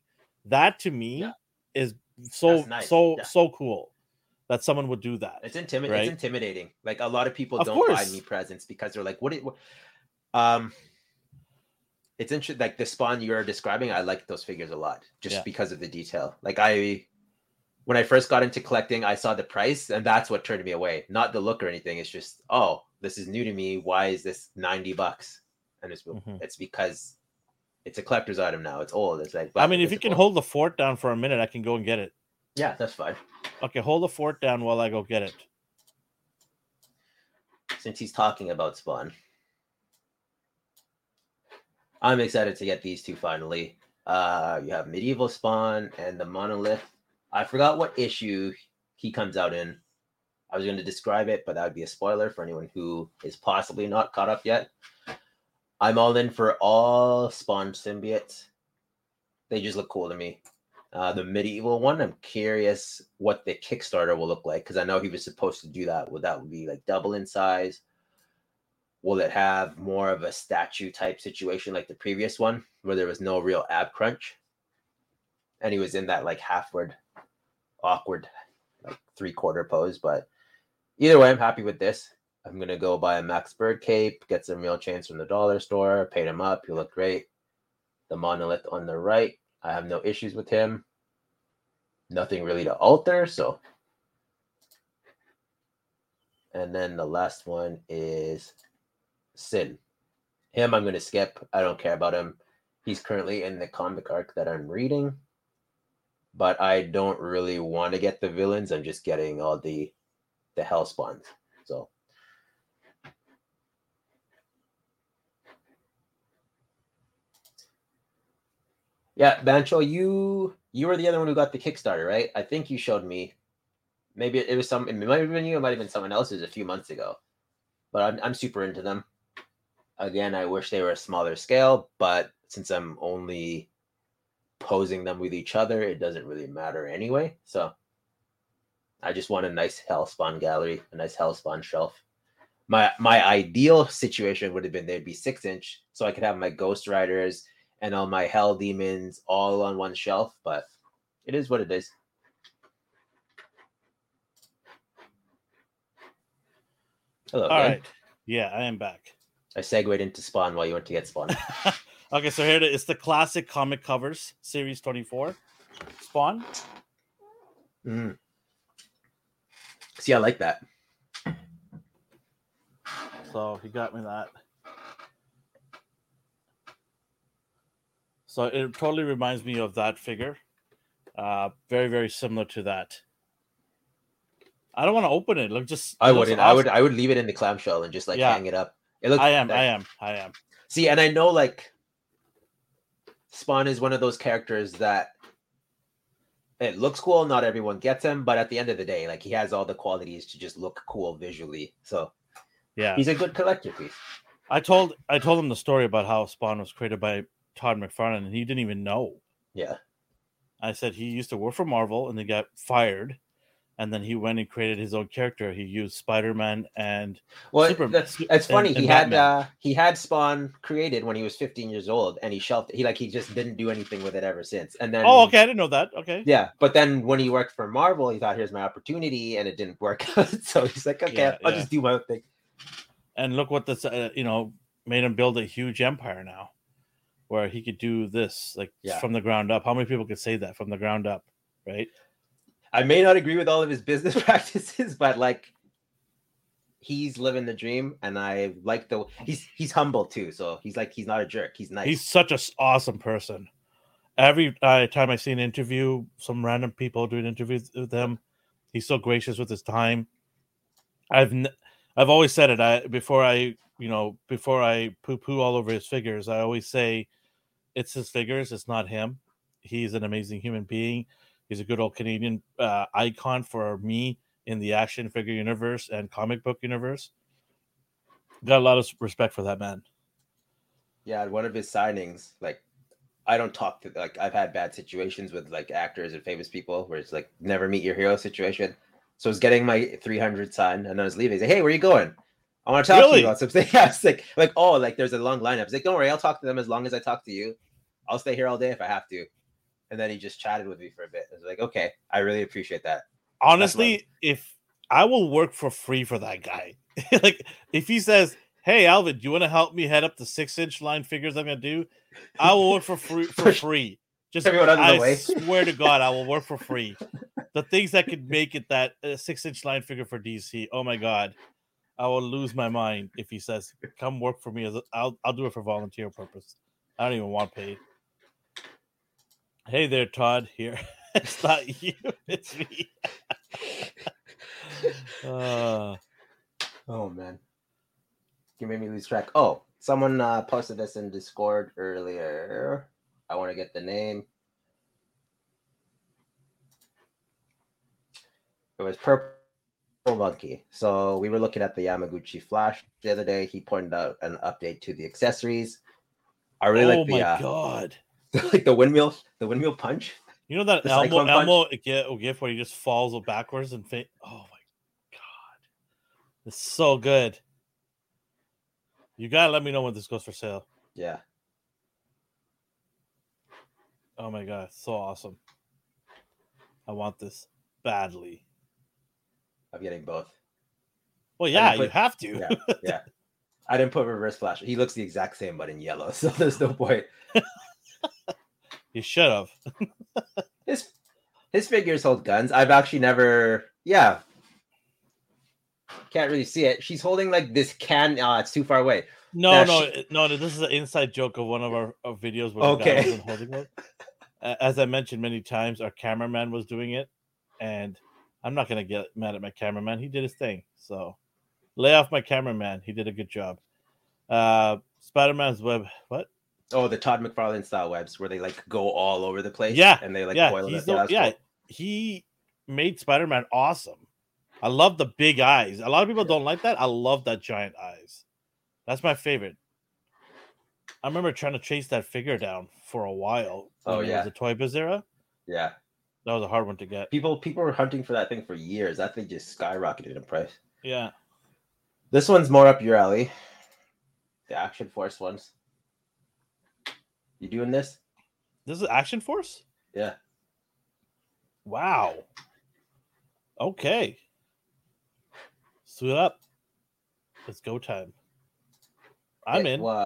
That to me Yeah. is so, nice. so, Yeah. so cool that someone would do that. It's intimi- Right? It's intimidating. Like a lot of people Of don't buy me presents because they're like, "What? It, what um, it's interesting. Like the spawn you're describing, I like those figures a lot just Yeah. because of the detail. Like I, when I first got into collecting, I saw the price, and that's what turned me away. Not the look or anything. It's just, oh, this is new to me. Why is this ninety bucks? And it's Mhm. it's because it's a collector's item now. It's old. It's like, I mean, if you can old. hold the fort down for a minute, I can go and get it. yeah, that's fine. Okay, hold the fort down while I go get it. Since he's talking about Spawn, I'm excited to get these two finally. Uh, you have Medieval Spawn and the Monolith. I forgot what issue he comes out in. I was going to describe it, but that would be a spoiler for anyone who is possibly not caught up yet. I'm all in for all Spawn symbiotes. They just look cool to me. Uh, the medieval one, I'm curious what the Kickstarter will look like because I know he was supposed to do that. Would that be like double in size? Will it have more of a statue type situation like the previous one where there was no real ab crunch? And he was in that like halfward, awkward, like three quarter pose. But either way, I'm happy with this. I'm gonna go buy a Max Bird cape, get some real chains from the dollar store, paint him up. He look great. The monolith on the right, I have no issues with him. Nothing really to alter, so. And then the last one is Sin. Him, I'm gonna skip. I don't care about him. He's currently in the comic arc that I'm reading, but I don't really want to get the villains. I'm just getting all the the hell spawns. So Yeah, Bancho, you you were the other one who got the Kickstarter, right? I think you showed me. Maybe it was some. It might have been you. It might have been someone else's a few months ago, but I'm I'm super into them. Again, I wish they were a smaller scale, but since I'm only posing them with each other, it doesn't really matter anyway. So I just want a nice Hellspawn gallery, a nice Hellspawn shelf. My my ideal situation would have been they'd be six inch, so I could have my Ghost Riders and all my hell demons all on one shelf, but it is what it is. Hello. All right. Yeah, I am back. I segued into Spawn while you went to get Spawn. okay, so here it is. It's the classic comic covers, series 24. Spawn. Mm. See, I like that. So he got me that. So it totally reminds me of that figure. Uh, very, very similar to that. I don't want to open it. Look, just I wouldn't. I would. I would leave it in the clamshell and just like Yeah. hang it up. It looks. I am. like- I am. I am. See, and I know like Spawn is one of those characters that it looks cool. Not everyone gets him, but at the end of the day, like he has all the qualities to just look cool visually. So Yeah. he's a good collector piece. I told I told him the story about how Spawn was created by Todd McFarlane, and he didn't even know. Yeah. I said he used to work for Marvel and then got fired, and then he went and created his own character. He used Spider Man and Well, Super- that's it's funny. and- he and had uh he had Spawn created when he was 15 years old, and he shelved. it. He like he just didn't do anything with it ever since. And then oh, okay, I didn't know that. Okay, Yeah, but then when he worked for Marvel, he thought, "Here's my opportunity," and it didn't work out. so he's like, "Okay, Yeah, I'll yeah. just do my own thing." and look what this uh, you know made him build a huge empire now, where he could do this like Yeah. from the ground up. How many people could say that from the ground up, right? I may not agree with all of his business practices, but like, he's living the dream, and I like the he's he's humble too. So he's like he's not a jerk. He's nice. He's such an awesome person. Every uh, time I see an interview, some random people doing interviews with him, he's so gracious with his time. I've n- I've always said it. I before I you know before I poo poo all over his figures, I always say it's his figures. It's not him. He's an amazing human being. He's a good old Canadian uh, icon for me in the action figure universe and comic book universe. Got a lot of respect for that man. yeah, at one of his signings, like I don't talk to like I've had bad situations with like actors and famous people where it's like never meet your hero situation. So I was getting my 300 sign and then I was leaving. He's like, "Hey, where you going? I want to talk to Really? you about something." Yeah, it's like like oh, like there's a long lineup. It's like, "Don't worry, I'll talk to them as long as I talk to you. I'll stay here all day if I have to." And then he just chatted with me for a bit. I was like, "Okay, I really appreciate that." honestly if i will work for free for that guy like if he says hey alvin do you want to help me head up the six inch line figures i'm gonna do i will work for free for free just Everyone out of the i way. swear to god i will work for free the things that could make it that uh, six inch line figure for dc oh my god i will lose my mind if he says come work for me as I'll, I'll do it for volunteer purpose i don't even want paid hey there todd here it's not you it's me Uh, Oh man, you made me lose track. Oh, someone uh, posted this in Discord earlier. I want to get the name. It was Purple Monkey. So we were looking at the Yamaguchi Flash the other day. He pointed out an update to the accessories. I really oh like the uh, god! like the windmill, the windmill punch. You know that The Elmo cyclone punch? Elmo get gif where he just falls backwards and fa- oh my god, it's so good. You gotta let me know when this goes for sale. Yeah, Oh my god, so awesome! I want this badly. I'm getting both. Well, yeah, didn't you have to. Yeah, yeah. I didn't put reverse flash. He looks the exact same, but in yellow. So there's no point. you should have. His his figures hold guns. I've actually never. Yeah. Can't really see it. She's holding like this can. Ah, it's too far away. No, Now no, she- no, no. This is an inside joke of one of our, our videos. Where Okay. holding it. As I mentioned many times, our cameraman was doing it, and I'm not gonna get mad at my cameraman. He did his thing, so lay off my cameraman. He did a good job. Uh, Spider-Man's web. What? Oh, the Todd McFarlane style webs where they like go all over the place. Yeah, and they like yeah, coil he's up. the, that's yeah. cool. He made Spider-Man awesome. I love the big eyes. A lot of people don't like that. I love that giant eyes. That's my favorite. I remember trying to chase that figure down for a while. Oh, yeah. was the Toy Biz era. yeah. That was a hard one to get. People people were hunting for that thing for years. That thing just skyrocketed in price. Yeah. This one's more up your alley. The Action Force ones. You doing this? This is Action Force? Yeah. Wow. Okay. Suit up. It's go time. I'm It in. was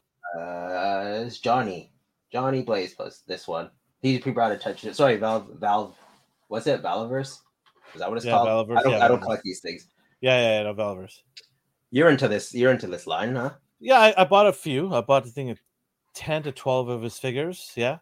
it's Johnny. Johnny Blaze plus this one. He, he brought a touch. Sorry, Valve. Valve. What's it? Valveverse. Is that what it's Yeah, called? Valveverse, I don't. yeah, I don't collect these things. Yeah, yeah, yeah, no Valverse. You're into this. You're into this line, huh? Yeah, I, I bought a few. I bought the thing of 10 to 12 of his figures. Yeah.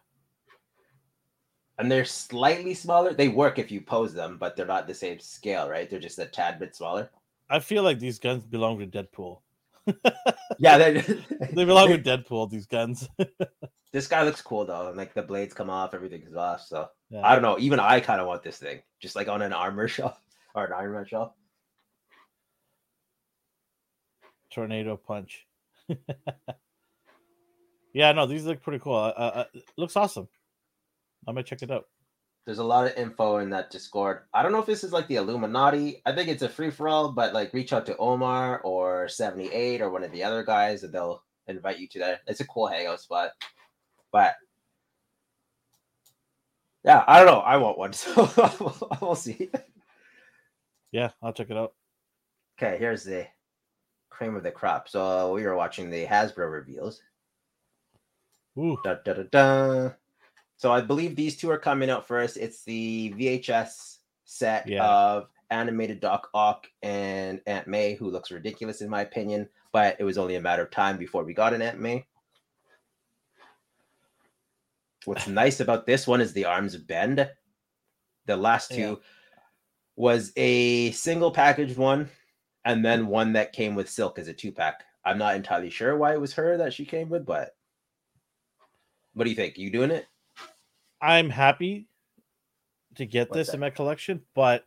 And they're slightly smaller. They work if you pose them, but they're not the same scale, right? They're just a tad bit smaller. I feel like these guns belong to Deadpool. Yeah, they They belong with Deadpool, these guns. This guy looks cool though. and Like the blades come off, everything's off. So Yeah. I don't know. Even I kind of want this thing, just like on an armor shelf or an Iron Man shelf. Tornado punch. yeah, no, these look pretty cool. Uh, uh, looks awesome. I might check it out. There's a lot of info in that Discord. I don't know if this is like the Illuminati. I think it's a free for all, but like reach out to Omar or 78 or one of the other guys and they'll invite you to that. It's a cool hangout spot. But yeah, I don't know. I want one, so we'll see. Yeah, I'll check it out. Okay, here's the cream of the crop. So we were watching the Hasbro reveals. Ooh, Da, da, da, da. So I believe these two are coming out first. It's the VHS set Yeah. of animated Doc Ock and Aunt May, who looks ridiculous in my opinion, but it was only a matter of time before we got an Aunt May. What's nice about this one is the arms bend. The last two Yeah. was a single packaged one, and then one that came with Silk as a two pack. I'm not entirely sure why it was her that she came with, but what do you think? You doing it? I'm happy to get What's this that? in my collection, but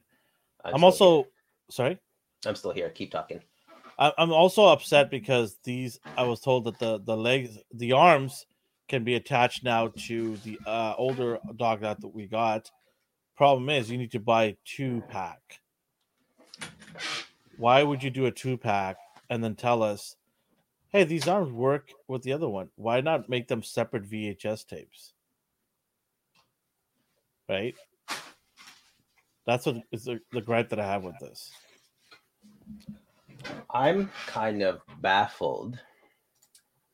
I'm, still also here. sorry. I'm still here. Keep talking. I'm also upset because these. I was told that the the legs, the arms, can be attached now to the uh, older dog that we got. Problem is, you need to buy two pack. Why would you do a two pack and then tell us, "Hey, these arms work with the other one. Why not make them separate VHS tapes?" Right. That's what is the, the gripe that I have with this. I'm kind of baffled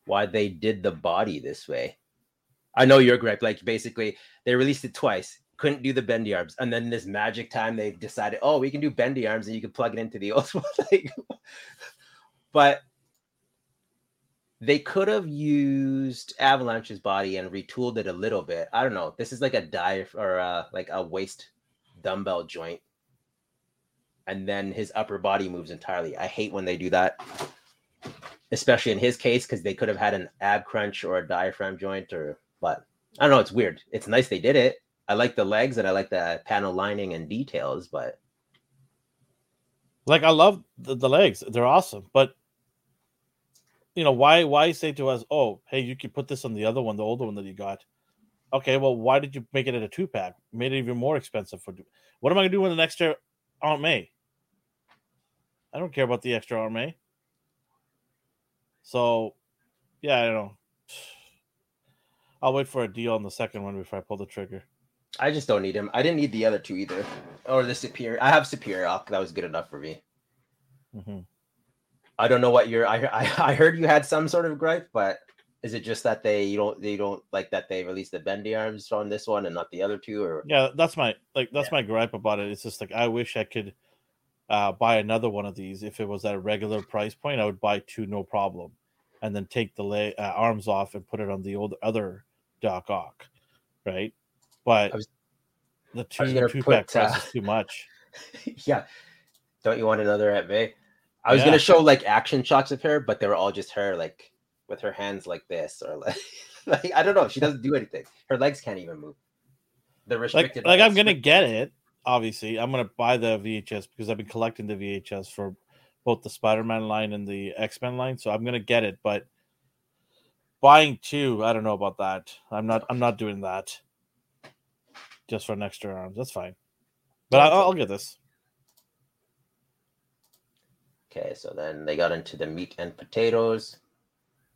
why they did the body this way. I know you're correct. Like basically, they released it twice, couldn't do the bendy arms, and then this magic time they decided, oh, we can do bendy arms, and you can plug it into the old one. like, but they could have used Avalanche's body and retooled it a little bit. I don't know. This is like a dive or uh like a waist dumbbell joint. and then his upper body moves entirely. I hate when they do that, especially in his case because they could have had an ab crunch or a diaphragm joint, or but I don't know. It's weird. It's nice they did it. I like the legs and I like the panel lining and details, but Like I love the, the legs; they're awesome. But you know why? Why say to us, "Oh, hey, you can put this on the other one, the older one that you got." Okay, well, why did you make it at a two pack? Made it even more expensive for. What am I gonna do with an extra Aunt May? I don't care about the extra Aunt May. So, yeah, I don't know. I'll wait for a deal on the second one before I pull the trigger. I just don't need him. I didn't need the other two either, or the superior. I have superior. That was good enough for me. hmm I don't know what your. I, I I heard you had some sort of gripe, but is it just that they you don't they don't like that they released the bendy arms on this one and not the other two, or Yeah, that's my like that's Yeah. my gripe about it. It's just like I wish I could uh, buy another one of these. If it was at a regular price point, I would buy two, no problem, and then take the leg, uh, arms off and put it on the old other Doc Ock, right? But was- the two two pack price uh, is too much. yeah. Don't you want another at May? I was Yeah. gonna show like action shots of her, but they were all just her like with her hands like this, or like, like I don't know. She doesn't do anything. Her legs can't even move. They're Like, restricted. like by I'm gonna get it. Obviously, I'm gonna buy the VHS because I've been collecting the VHS for both the Spider-Man line and the X-Men line. So I'm gonna get it. But buying two, I don't know about that. I'm not. I'm not doing that. Just for an extra arm. that's fine. But I, I'll get this. Okay, so then they got into the meat and potatoes.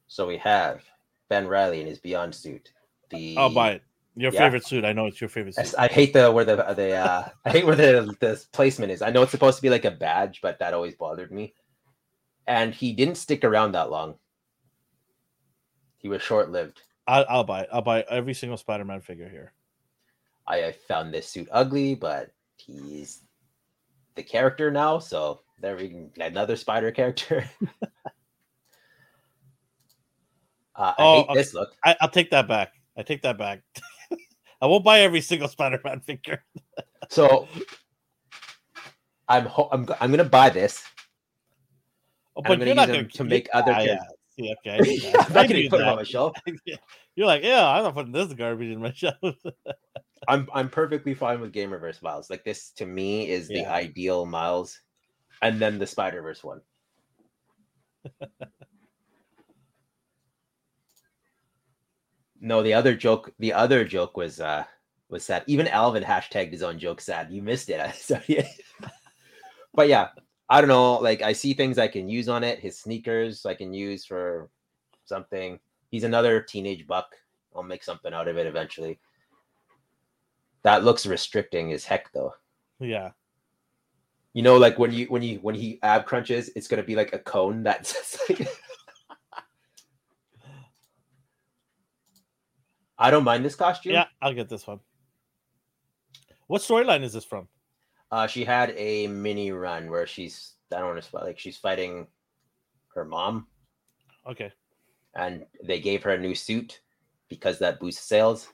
So we have Ben Reilly in his Beyond suit. The I'll buy it. Your Yeah. favorite suit. I know it's your favorite suit. I hate the where the the uh, I hate where the the placement is. I know it's supposed to be like a badge, but that always bothered me. And he didn't stick around that long. He was short lived. I, I'll buy it. I'll buy every single Spider-Man figure here. I, I found this suit ugly, but he's the character now, so there we go. another spider character. uh, I Oh, hate okay. this look. I, I'll take that back. I take that back. I won't buy every single Spider-Man figure. So I'm ho- I'm I'm gonna buy this. Oh, but gonna you're not them to make other Ah, yeah. See, okay. I'm not gonna put them on my shelf. You're like, yeah, I'm not putting this garbage in my shelf. I'm I'm perfectly fine with Gamerverse Miles. Like this to me is the ideal Miles, and then the Spider Verse one. No, the other joke. The other joke was uh was sad. Even Alvin hashtagged his own joke sad. You missed it. Sorry. but yeah, I don't know. Like I see things I can use on it. His sneakers I can use for something. He's another teenage buck. I'll make something out of it eventually. That looks restricting as heck though. yeah. You know, like when you when you when he ab crunches, it's gonna be like a cone that's like I don't mind this costume. Yeah, I'll get this one. What storyline is this from? Uh she had a mini run where she's I don't want to like she's fighting her mom Okay. and they gave her a new suit because that boosts sales.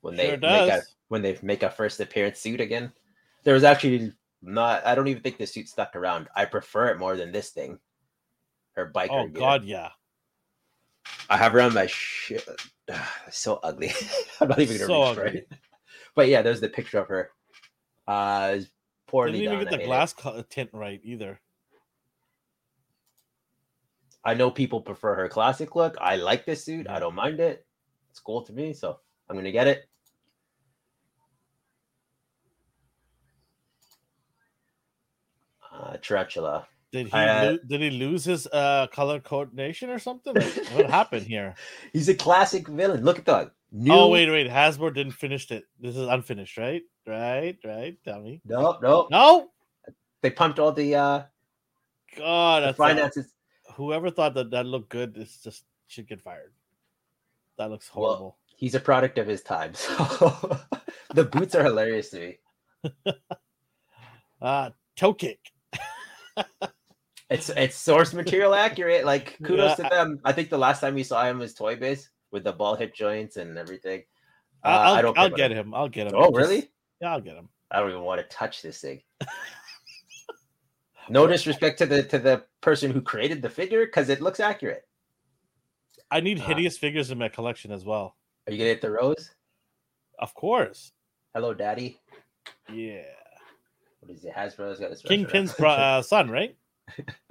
When they Sure make a when they make a first appearance suit again. There was actually not I don't even think the suit stuck around. I prefer it more than this thing. Her biker. Oh gear. God, yeah. I have her on my shit. so ugly. I'm not even gonna So reach it. But yeah, there's the picture of her. Uh poorly Didn't even done. get the it. glass tint right either. I know people prefer her classic look. I like this suit. I don't mind it. It's cool to me, so I'm gonna get it. Uh, tarantula. Did he I, uh, lo- did he lose his uh color coordination or something? Like, what happened here? He's a classic villain. Look at that. New... Oh wait, wait. Hasbro didn't finish it. This is unfinished, right? Right, right. Tell me. No, no. No. They pumped all the uh God, the finances. whoever thought that that looked good is just should get fired. That looks Well, horrible. He's a product of his time. So the boots are hilarious to me. uh toe kick. It's it's source material accurate. Like kudos Yeah. to them. I think the last time we saw him was Toy Biz with the ball hit joints and everything. Uh, I'll, I don't. I'll get it. him. I'll get him. Oh Just- really? Yeah, I'll get him. I don't even want to touch this thing. No disrespect to the to the person who created the figure because it looks accurate. I need Ah. hideous figures in my collection as well. Are you gonna hit the rose? Of course. Hello, Daddy. Yeah. What is it? Hasbro's got this. Kingpin's bro- uh, son, right?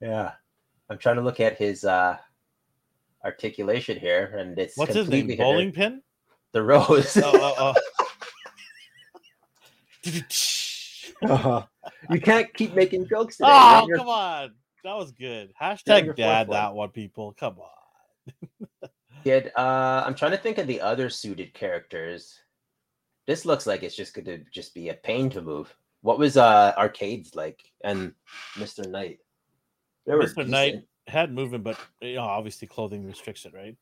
yeah, I'm trying to look at his uh articulation here, and it's What's his name? Bowling pin? The rose. Oh, oh, oh. you can't keep making jokes today. oh, come on. That was good. Hashtag dad that one, people. Come on. Kid, uh, I'm trying to think of the other suited characters. This looks like it's just going to just be a pain to move. What was uh arcades like and Mr. Knight? Mr. Knight had movement, but you know, obviously clothing restricts it, right?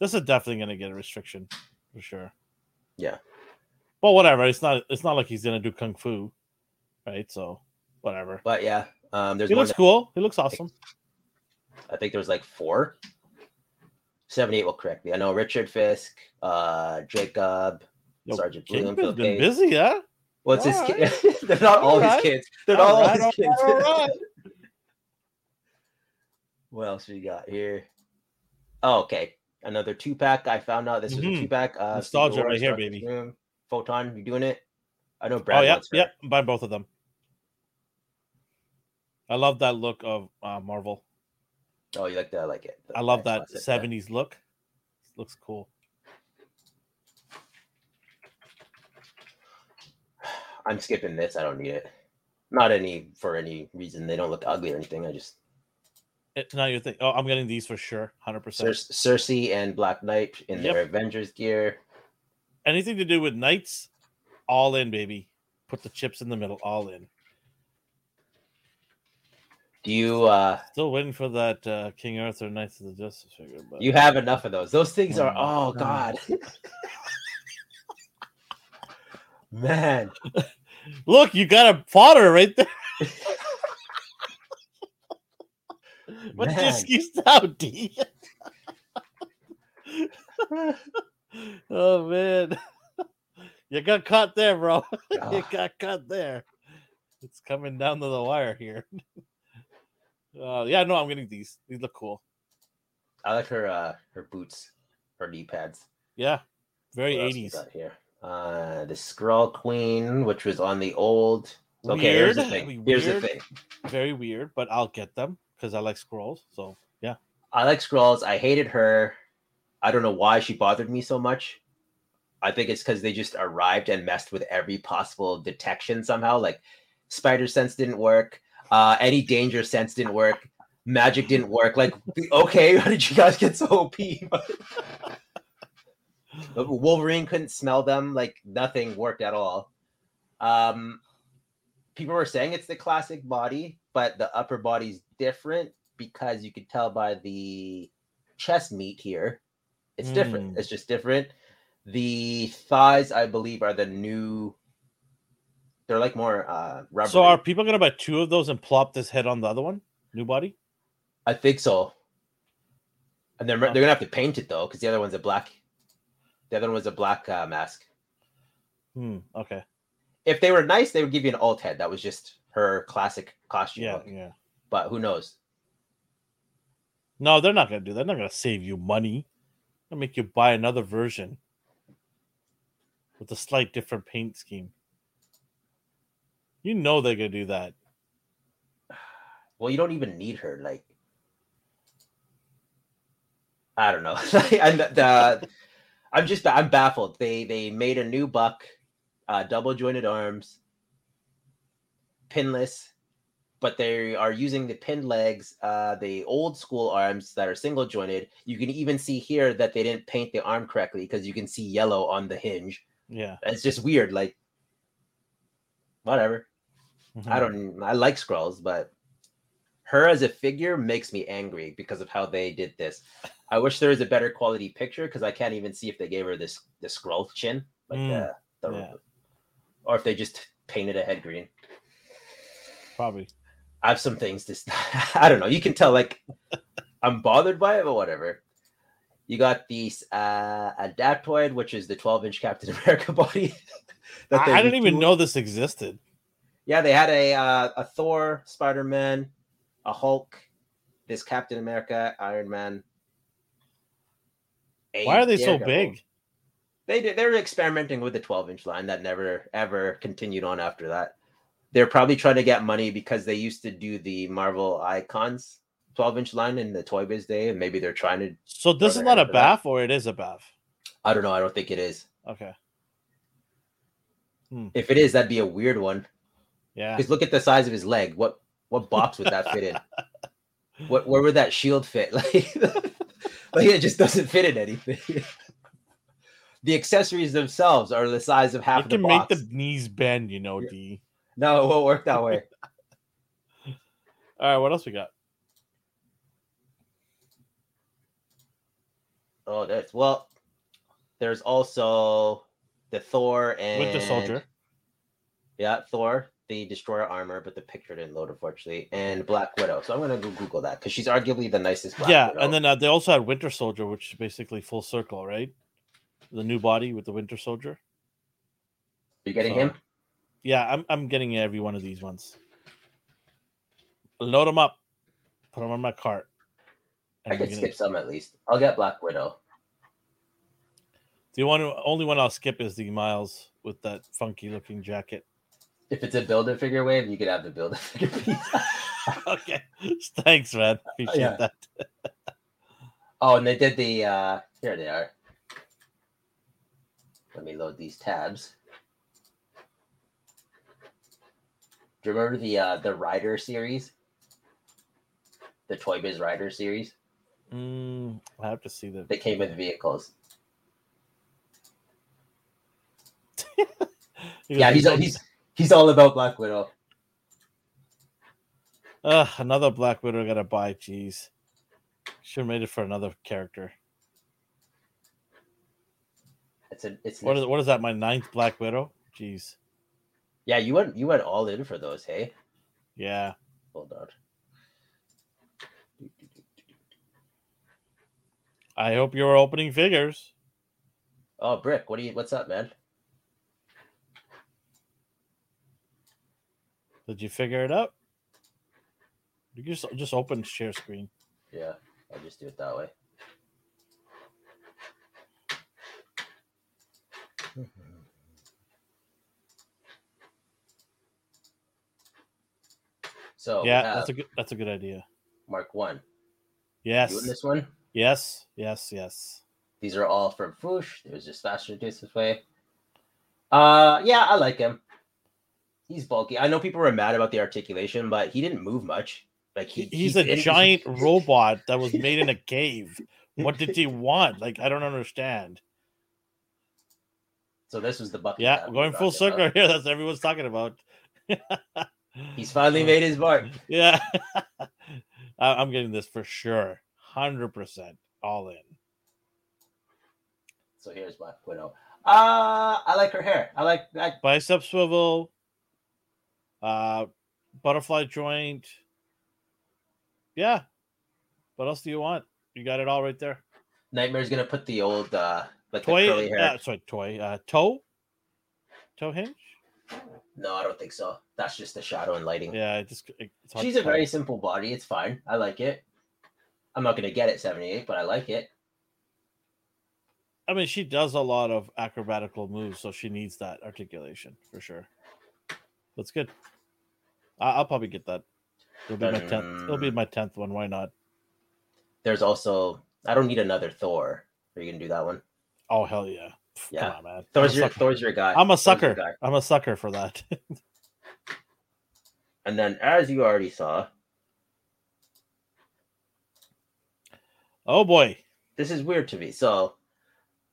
This is definitely gonna get a restriction for sure. Yeah. But whatever. It's not it's not like he's gonna do kung fu. Right? So whatever. But yeah, um, there's He looks that- cool. He looks awesome. I think there was like four. 78 will correct me. I know Richard Fisk, uh, Jacob, Yo, Sergeant Bloomfield. been busy, huh? What's his All kid? They're not all, All his kids. They're not all, All right, his all kids. all right. what else we got here? Oh, okay. Another two pack. I found out this was a two pack. Uh, Nostalgia right here, baby. Doom, Photon, you doing it? I know Brad oh yeah, wants her. yeah. Buy both of them. I love that look of uh, Marvel. Oh, you like that? I like it. I love Nice that classic, yeah. '70s look. Looks cool. I'm skipping this. I don't need it. Not any for any reason. They don't look ugly or anything. I just It's not your thing. Oh, I'm getting these for sure, hundred Cer- percent. Sersi and Black Knight in their Avengers gear. Anything to do with knights, all in, baby. Put the chips in the middle, all in. Do you uh Still waiting for that uh, King Arthur Knights of the Justice figure, but you have enough of those? Those things are Oh, oh god. Man, look, you got a Potter right there. What's your Man. excuse D? oh man, you got caught there, bro. you got caught there. It's coming down to the wire here. Uh, yeah, no, I'm getting these. These look cool. I like her uh her boots, her knee pads. Yeah, very What 80s. got here. Uh the Skrull Queen, which was on the old Okay, here's the Weird, thing. Here's the thing. Very weird, but I'll get them because I like Skrulls. So yeah, I like Skrulls. I hated her. I don't know why she bothered me so much. I think it's because they just arrived and messed with every possible detection somehow. Like spider sense didn't work. Uh, any danger sense didn't work. Magic didn't work. Like, okay, how did you guys get so OP? Wolverine couldn't smell them. Like nothing worked at all. Um, people were saying it's the classic body, but the upper body's different because you could tell by the chest meat here. It's different. Mm. It's just different. The thighs, I believe, are the new. They're like more uh rubber. So are people gonna buy two of those and plop this head on the other one? New body? I think so. And they're they're gonna have to paint it though, because the other one's a black. The other one was a black uh, mask. Hmm. Okay. If they were nice, they would give you an alt head. That was just her classic costume. Yeah. look. Yeah. But who knows? No, they're not gonna do that. They're not gonna save you money. They'll make you buy another version with a slight different paint scheme. You know they're gonna do that. Well, you don't even need her. Like, I don't know. and the, I'm just I'm baffled. They they made a new buck, uh, double jointed arms, pinless, but they are using the pinned legs, uh, the old school arms that are single jointed. You can even see here that they didn't paint the arm correctly because you can see yellow on the hinge. Yeah. It's just weird. Like, whatever. Mhm. I don't. I like Skrulls, but her as a figure makes me angry because of how they did this. I wish there was a better quality picture because I can't even see if they gave her this the Skrull chin, like Mm, the, the yeah. or if they just painted a head green. Probably. I have some things to. st- I don't know. You can tell like I'm bothered by it, but whatever. You got the uh, Adaptoid, which is the 12 inch Captain America body. I, I didn't even know this existed. Yeah, they had a uh, a Thor, Spider Man, a Hulk, this Captain America, Iron Man. Why are they so big? They did, they were experimenting with the 12 inch line that never ever continued on after that. They're probably trying to get money because they used to do the Marvel Icons 12 inch line in the Toy Biz day, and maybe they're trying to. So this is not a after that- BAF, or it is a BAF. I don't know. I don't think it is. Okay. Hmm. If it is, that'd be a weird one. Yeah. Because look at the size of his leg. What what box would that fit in? What where would that shield fit? Like, like it just doesn't fit in anything. the accessories themselves are the size of half It of the can make the knees bend, you know. D. No, it won't work that way. All right, what else we got? Oh, that's well. There's also the Thor and Winter Soldier. Yeah, Thor, the Destroyer armor, but the picture didn't load unfortunately, and Black Widow. So I'm gonna go Google that because she's arguably the nicest. Black yeah, Widow. and then uh, they also had Winter Soldier, which is basically full circle, right? The new body with the Winter Soldier. Are you getting so- him? Yeah, I'm I'm getting every one of these ones. Load them up, put them on my cart. I can we're gonna- skip some at least. I'll get Black Widow. The one only one I'll skip is the Miles with that funky looking jacket. If it's a build a figure wave, you could have the build a figure piece. okay, thanks, man. Appreciate Yeah. that. oh, and they did the uh here they are. Let me load these tabs. Do you remember the uh the Rider series? The Toy Biz Rider series? Mm, I have to see the. They came with vehicles. Yeah, he's he's he's all about Black Widow. Ugh, another Black Widow gotta buy. Jeez, should have made it for another character. It's a it's What is what is that? My ninth Black Widow. Jeez. yeah, you went you went all in for those, hey? Yeah. Hold on. I hope you're opening figures. Oh, Brick, what do you what's up, man? Did you figure it out? You just just open share screen. Yeah, I'll just do it that way. So yeah, that's a good that's a good idea. Mark One. Yes. Doing this one. Yes. Yes. Yes. These are all from Fwoosh. It was just faster to do this way. Uh, yeah, I like him. He's bulky. I know people were mad about the articulation, but he didn't move much. Like he, He's he a giant robot that was made in a cave. What did he want? Like I don't understand. So this was the bucket. Yeah, going full circle about. here. That's what everyone's talking about. He's finally made his mark. Yeah, I'm getting this for sure, hundred percent, all in. So here's Black Widow. Uh, I like her hair. I like that. Bicep swivel, uh, butterfly joint. Yeah. What else do you want? You got it all right there. Nightmare's gonna put the old uh like the Toy, curly hair. uh, sorry, toy, uh, toe, toe hinge. No, I don't think so. That's just the shadow and lighting. Yeah, it just it- it's hard She's a tell. very simple body. It's fine. I like it. I'm not gonna get it 78, but I like it. I mean, she does a lot of acrobatical moves, so she needs that articulation for sure. That's good. I- I'll probably get that. It'll be my tenth. It'll be my tenth one. Why not? There's also I don't need another Thor. Are you gonna do that one? Oh hell yeah! Yeah. Come on, man. Thor's your sucker. Thor's your guy. I'm a sucker. guy. I'm a sucker for that. And then as you already saw, oh boy, this is weird to me. So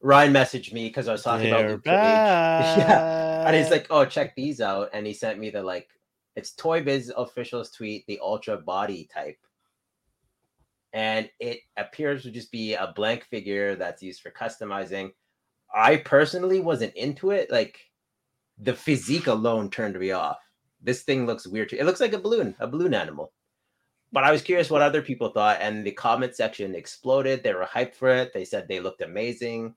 Ryan messaged me because I was talking they're about Luke Cage. Yeah. And he's like, "Oh, check these out," and he sent me the like, it's Toy Biz officials tweet the ultra body type, and it appears to just be a blank figure that's used for customizing. I personally wasn't into it. Like, the physique alone turned me off. This thing looks weird. Too. It looks like a balloon, a balloon animal. But I was curious what other people thought, and the comment section exploded. They were hyped for it. They said they looked amazing.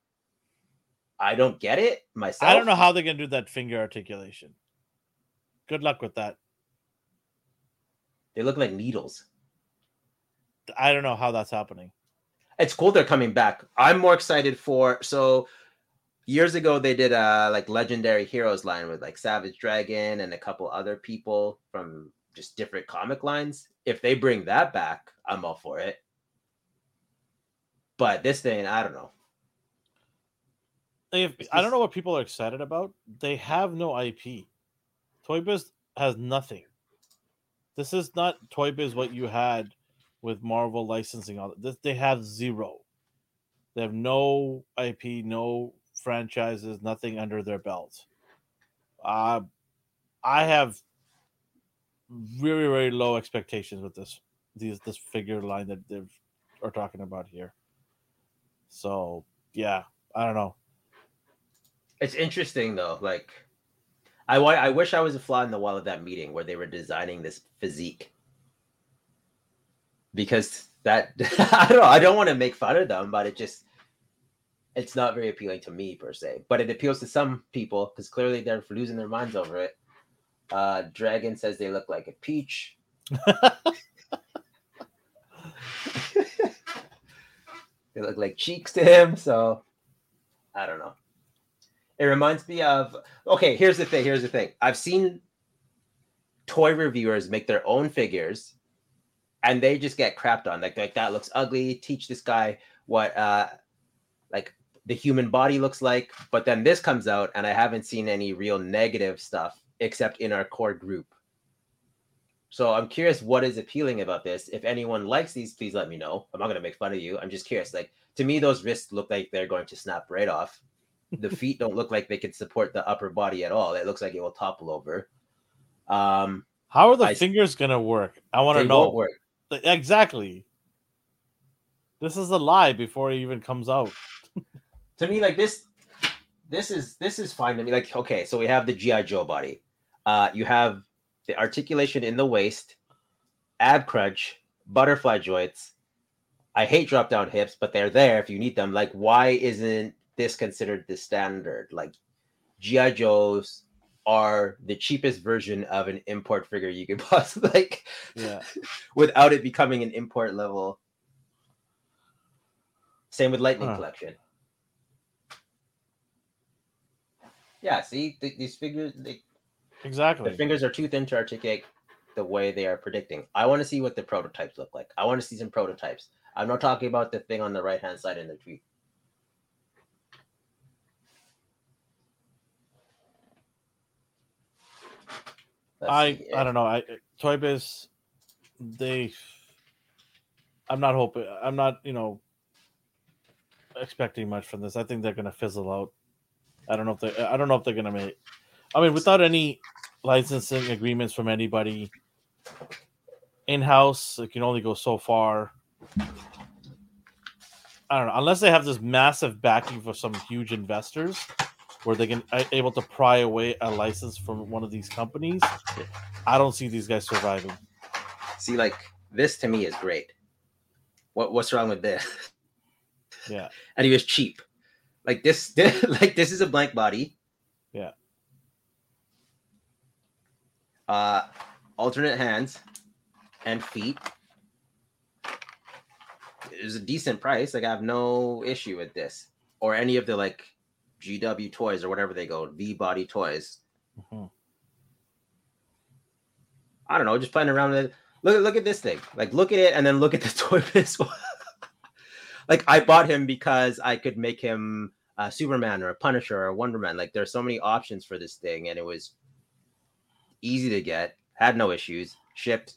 I don't get it myself. I don't know how they're gonna do that finger articulation. Good luck with that. They look like needles. I don't know how that's happening. It's cool they're coming back. I'm more excited for so years ago they did a like legendary heroes line with like Savage Dragon and a couple other people from just different comic lines. If they bring that back, I'm all for it. But this thing, I don't know. If, I don't know what people are excited about. They have no IP. Toy Biz has nothing. This is not Toy Biz what you had with Marvel licensing. All this they have zero. They have no IP, no franchises, nothing under their belt. Uh, I have very very low expectations with this these this figure line that they are talking about here. So yeah, I don't know. It's interesting though. Like, I I wish I was a fly in the wall of that meeting where they were designing this physique. Because that I don't know. I don't want to make fun of them, but it just it's not very appealing to me per se. But it appeals to some people because clearly they're losing their minds over it. Uh, Dragon says they look like a peach. they look like cheeks to him. So I don't know. It reminds me of okay. Here's the thing. Here's the thing. I've seen toy reviewers make their own figures, and they just get crapped on. Like like that looks ugly. Teach this guy what uh like the human body looks like. But then this comes out, and I haven't seen any real negative stuff except in our core group. So I'm curious what is appealing about this. If anyone likes these, please let me know. I'm not gonna make fun of you. I'm just curious. Like to me, those wrists look like they're going to snap right off. The feet don't look like they can support the upper body at all. It looks like it will topple over. Um, How are the I- fingers gonna work? I want to know. Exactly. This is a lie before it even comes out. to me like this this is this is fine to me like okay so we have the gi joe body uh you have the articulation in the waist ab crunch butterfly joints i hate drop down hips but they're there if you need them like why isn't this considered the standard. Like gi joes are the cheapest version of an import figure you could possibly like Yeah. without it becoming an import level. Same with lightning Huh. collection. Yeah see th- these figures they, exactly. the fingers are too thin to articulate the way they are predicting. I want to see what the prototypes look like. I want to see some prototypes. I'm not talking about the thing on the right hand side in the tweet I. I don't know. I Toy Biz, they. I'm not hoping. I'm not you know. Expecting much from this. I think they're gonna fizzle out. I don't know if they. I don't know if they're gonna make. I mean, without any licensing agreements from anybody, in house, it can only go so far. I don't know. Unless they have this massive backing for some huge investors, where they can a- able to pry away a license from one of these companies, I don't see these guys surviving. see like this to me is great what what's wrong with this Yeah, and he was cheap. Like this, like this is a blank body. Yeah. Uh, alternate hands and feet. It was a decent price. Like I have no issue with this or any of the like GW toys or whatever they go V body toys. Mhm. I don't know, just playing around with it. Look, look at this thing. Like, look at it, and then look at the toy biz one. like, I bought him because I could make him a Superman or a Punisher or a Wonder Man. Like, there's so many options for this thing, and it was easy to get. Had no issues. Shipped.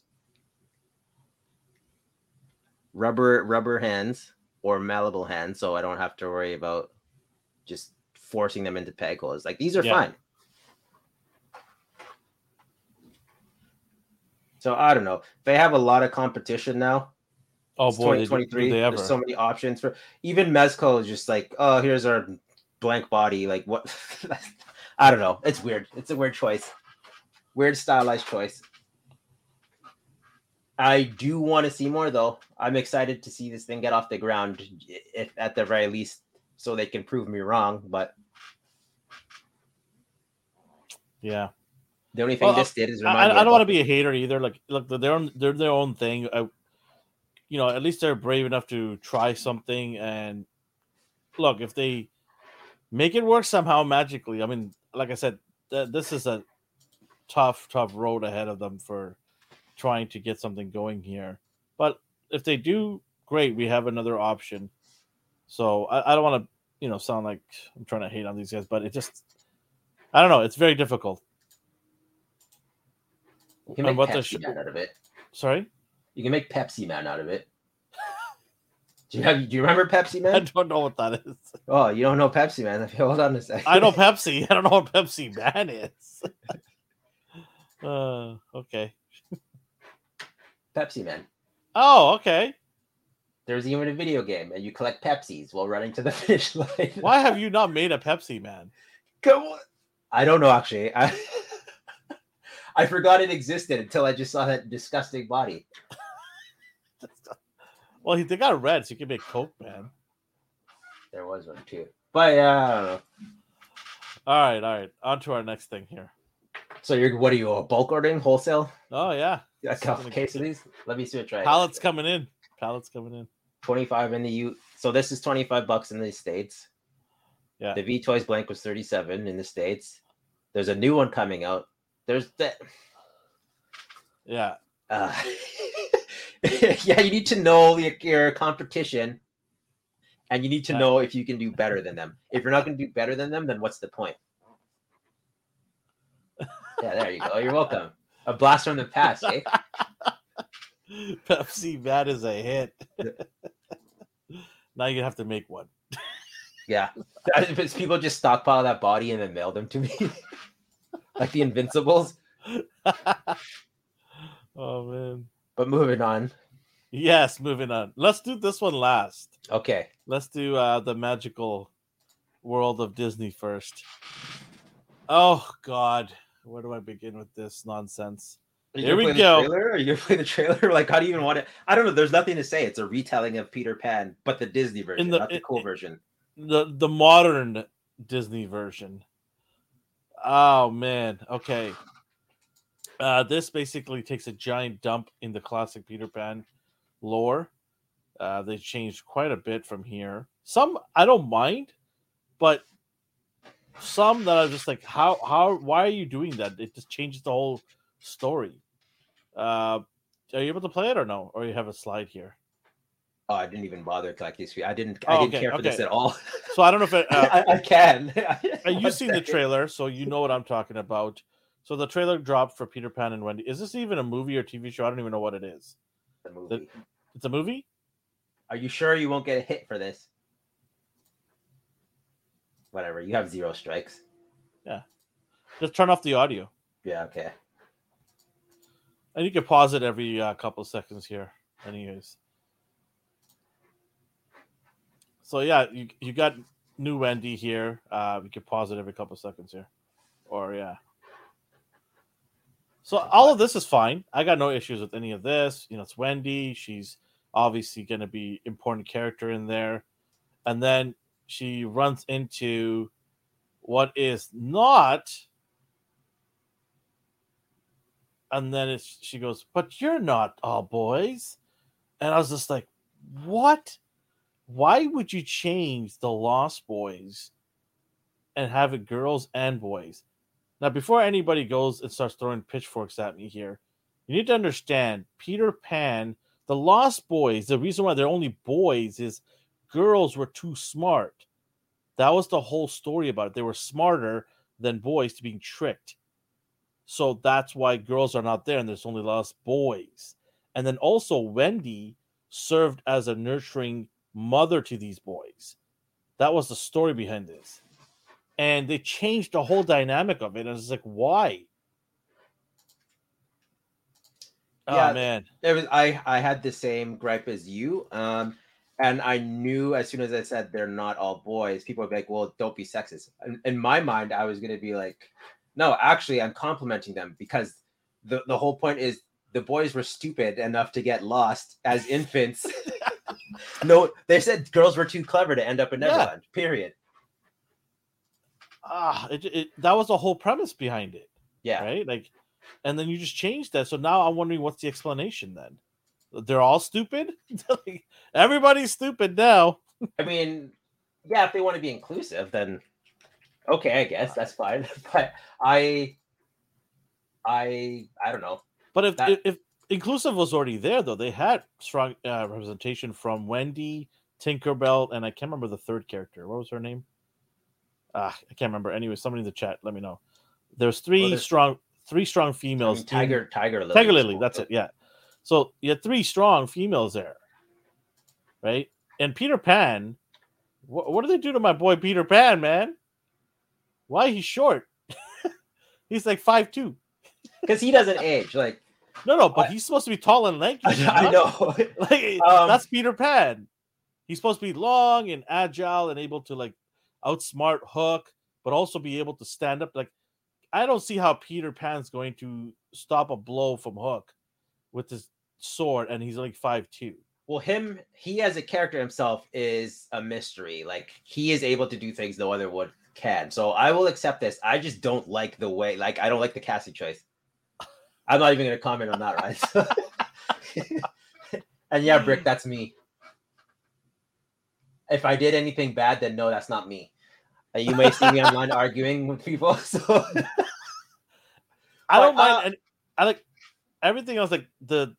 Rubber, rubber hands or malleable hands, so I don't have to worry about just forcing them into peg holes. Like, these are Yeah. fine. So I don't know. They have a lot of competition now. Oh boy, they, do- do 2023. they ever? There's so many options for even Mezco is just like, oh, here's our blank body. Like what? I don't know. It's weird. It's a weird choice. Weird stylized choice. I do want to see more though. I'm excited to see this thing get off the ground, if at the very least, so they can prove me wrong. But Yeah. The only thing Well, this did is I, I don't want to be a hater either. Like, look, they're their own, they're their own thing. I, you know, at least they're brave enough to try something. And look, if they make it work somehow magically, I mean, like I said, th- this is a tough, tough road ahead of them for trying to get something going here. But if they do, great. We have another option. So I, I don't want to, you know, sound like I'm trying to hate on these guys, but it just, I don't know. It's very difficult. You can make what the Pepsi sh- Man out of it. Sorry. You can make Pepsi Man out of it. do you have? Do you remember Pepsi Man? I don't know what that is. Oh, you don't know Pepsi Man? Hold on a second. I know Pepsi. I don't know what Pepsi Man is. uh, okay. Pepsi Man. Oh, okay. There's even a video game, and you collect Pepsis while running to the finish line. Why have you not made a Pepsi Man? Come on. I don't know actually. I I forgot it existed until I just saw that disgusting body. Well, he- they got red, so you can make Coke Man. There was one too. But yeah, I don't know. All right, all right. On to our next thing here. So you're what are you a bulk ordering wholesale? Oh yeah, A couple case of these? Let me see what try. pallets coming in. Pallets coming in. 25 in the U. So this is 25 bucks in the states. Yeah. The V Toys blank was 37 in the states. There's a new one coming out. There's that. Yeah. Uh, yeah, you need to know your, your competition, and you need to know if you can do better than them. If you're not going to do better than them, then what's the point? Yeah, there you go. You're welcome. A blast from the past, eh? Pepsi Man is a hit. Now you have to make one. Yeah, That- but people just stockpile that body and then mail them to me, like the Invincibles. oh man. But moving on. Yes, moving on. Let's do this one last. Okay, Let's do uh, the magical world of Disney first. Oh God, where do I begin with this nonsense? Here we the go. trailer? Are you gonna play the trailer? Like, how do you even want it? I don't know. There's nothing to say. It's a retelling of Peter Pan, but the Disney version, the- not the in- cool version. The the modern Disney version. Oh man. Okay. Uh, this basically takes a giant dump in the classic Peter Pan lore. Uh, they changed quite a bit from here. Some I don't mind, but some that I'm just like, how how why are you doing that? It just changes the whole story. Uh, are you able to play it or no? Or you have a slide here? Oh, I didn't even bother collecting. I didn't. I Oh, didn't okay, care for this at all. So I don't know if it, uh, I, I can. You've seen the trailer, so you know what I'm talking about. So the trailer dropped for Peter Pan and Wendy. Is this even a movie or TV show? I don't even know what it is. The movie. It's a movie. Are you sure you won't get a hit for this? Whatever. You have zero strikes. Yeah. Just turn off the audio, Yeah. Okay. And you can pause it every uh, couple seconds here. Anyways, so yeah, you you got new Wendy here. Uh, you can pause it every couple seconds here, or yeah. So all of this is fine. I got no issues with any of this. You know, it's Wendy. She's obviously going to be important character in there, and then she runs into what is not. And then it's, she goes, but you're not all boys. And I was just like, what? Why would you change the Lost Boys and have it girls and boys? Now, before anybody goes and starts throwing pitchforks at me here, you need to understand Peter Pan, the Lost Boys, the reason why they're only boys is girls were too smart. That was the whole story about it. They were smarter than boys to being tricked. So that's why girls are not there and there's only lost boys. And then also Wendy served as a nurturing mother to these boys. That was the story behind this. And they changed the whole dynamic of it. And it's like, why? Yeah, oh man. There was I I had the same gripe as you. Um and I knew as soon as I said they're not all boys, people would be like, well, don't be sexist. In, in my mind, I was gonna be like, no, actually, I'm complimenting them because the, the whole point is the boys were stupid enough to get lost as infants. no, they said girls were too clever to end up in Yeah. Neverland. Period. Ah, it, it that was the whole premise behind it. Yeah. right? Like, and then you just change that. So now I'm wondering what's the explanation then? They're all stupid. Like, Everybody's stupid now. I mean, yeah, if they want to be inclusive, then okay, I guess that's fine. But I, I, I don't know. But if That- if, if inclusive was already there, though, they had strong uh, representation from Wendy, Tinkerbell, and I can't remember the third character. What was her name? Ah, I can't remember. Anyway, somebody in the chat, let me know. There's three there's- strong, three strong I females. mean, in- Tiger, Tiger Lily. Tiger Lily. That's it. Yeah. So you had three strong females there, right? And Peter Pan. What, what do they do to my boy Peter Pan, man? Why he's short? he's like five two. Because he doesn't age. Like No, no, but I- he's supposed to be tall and lanky. I, I know. Like, Um, that's Peter Pan. He's supposed to be long and agile and able to like outsmart Hook, but also be able to stand up. Like, I don't see how Peter Pan's going to stop a blow from Hook with his sword, and he's like five two. Well, him, he as a character himself is a mystery. Like he is able to do things no other would can. So I will accept this. I just don't like the way. Like I don't like the casting choice. I'm not even going to comment on that, right? and yeah, Brick, that's me. If I did anything bad, then no, that's not me. And you may see me online arguing with people. So I don't But, mind. uh, and I like everything else. Like the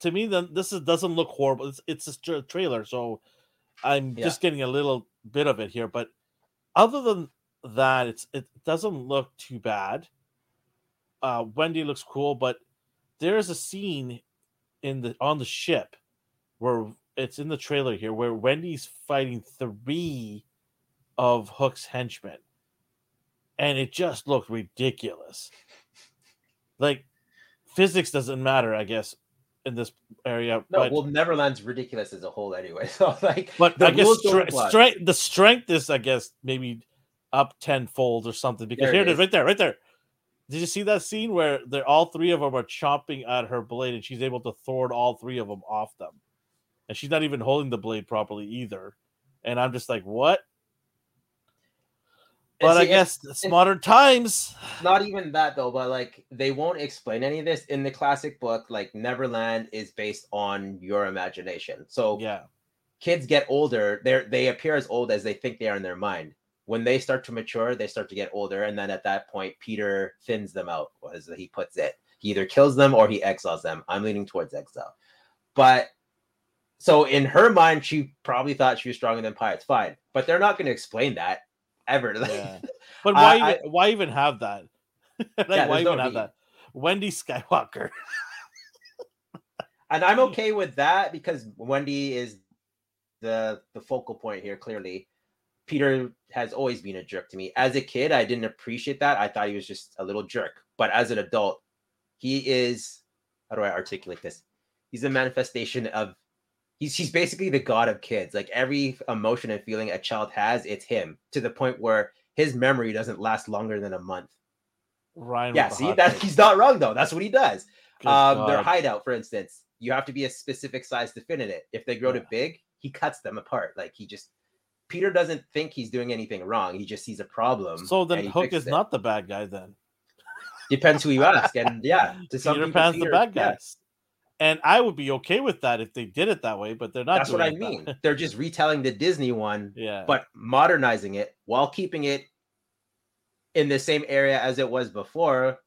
to me, then this is, doesn't look horrible. It's it's a trailer, so I'm Yeah. just getting a little bit of it here. But other than that, it's it doesn't look too bad. Uh, Wendy looks cool, but there is a scene in the on the ship where it's in the trailer here where Wendy's fighting three of Hook's henchmen, and it just looked ridiculous. Like physics doesn't matter, I guess, in this area. no, but well, Neverland's ridiculous as a whole anyway. So like, but the I guess stre- strength the strength is I guess maybe up tenfold or something because There here it is. right there, right there. Did you see that scene where they're all three of them are chomping at her blade and she's able to thwart all three of them off them, and she's not even holding the blade properly either. And I'm just like, what? But I guess it's modern times. not even that though but like they won't explain any of this in the classic book like neverland is based on your imagination. So Yeah, kids get older they're they appear as old as they think they are in their mind. When they start to mature they start to get older and then at that point peter thins them out as he puts it. He either kills them or he exiles them. I'm leaning towards exile. But so in her mind she probably thought she was stronger than pirates fine. But they're not going to explain that ever yeah. But why? I- even, why even have that? like, Yeah, why there's no even have need. that? Wendy Skywalker. and I'm okay with that because Wendy is the the focal point here. Clearly, Peter has always been a jerk to me. As a kid, I didn't appreciate that. I thought he was just a little jerk. But as an adult, he is. How do I articulate this? He's a manifestation of. He's he's basically the god of kids. Like every emotion and feeling a child has, it's him. To the point where his memory doesn't last longer than a month. Ryan. Yeah, see that he's not wrong though. That's what he does um, their hideout, for instance, you have to be a specific size to fit in it. If they grow Yeah. to big, he cuts them apart. Like he just Peter doesn't think he's doing anything wrong. He just sees a problem. So then Hook is it. not the bad guy then. depends who you ask. And yeah, to some Peter people, Pan's the Peter- bad yeah, guys. And I would be okay with that if they did it that way, but they're not. that's what I mean. They're just retelling the Disney one, yeah. but modernizing it while keeping it in the same area as it was before.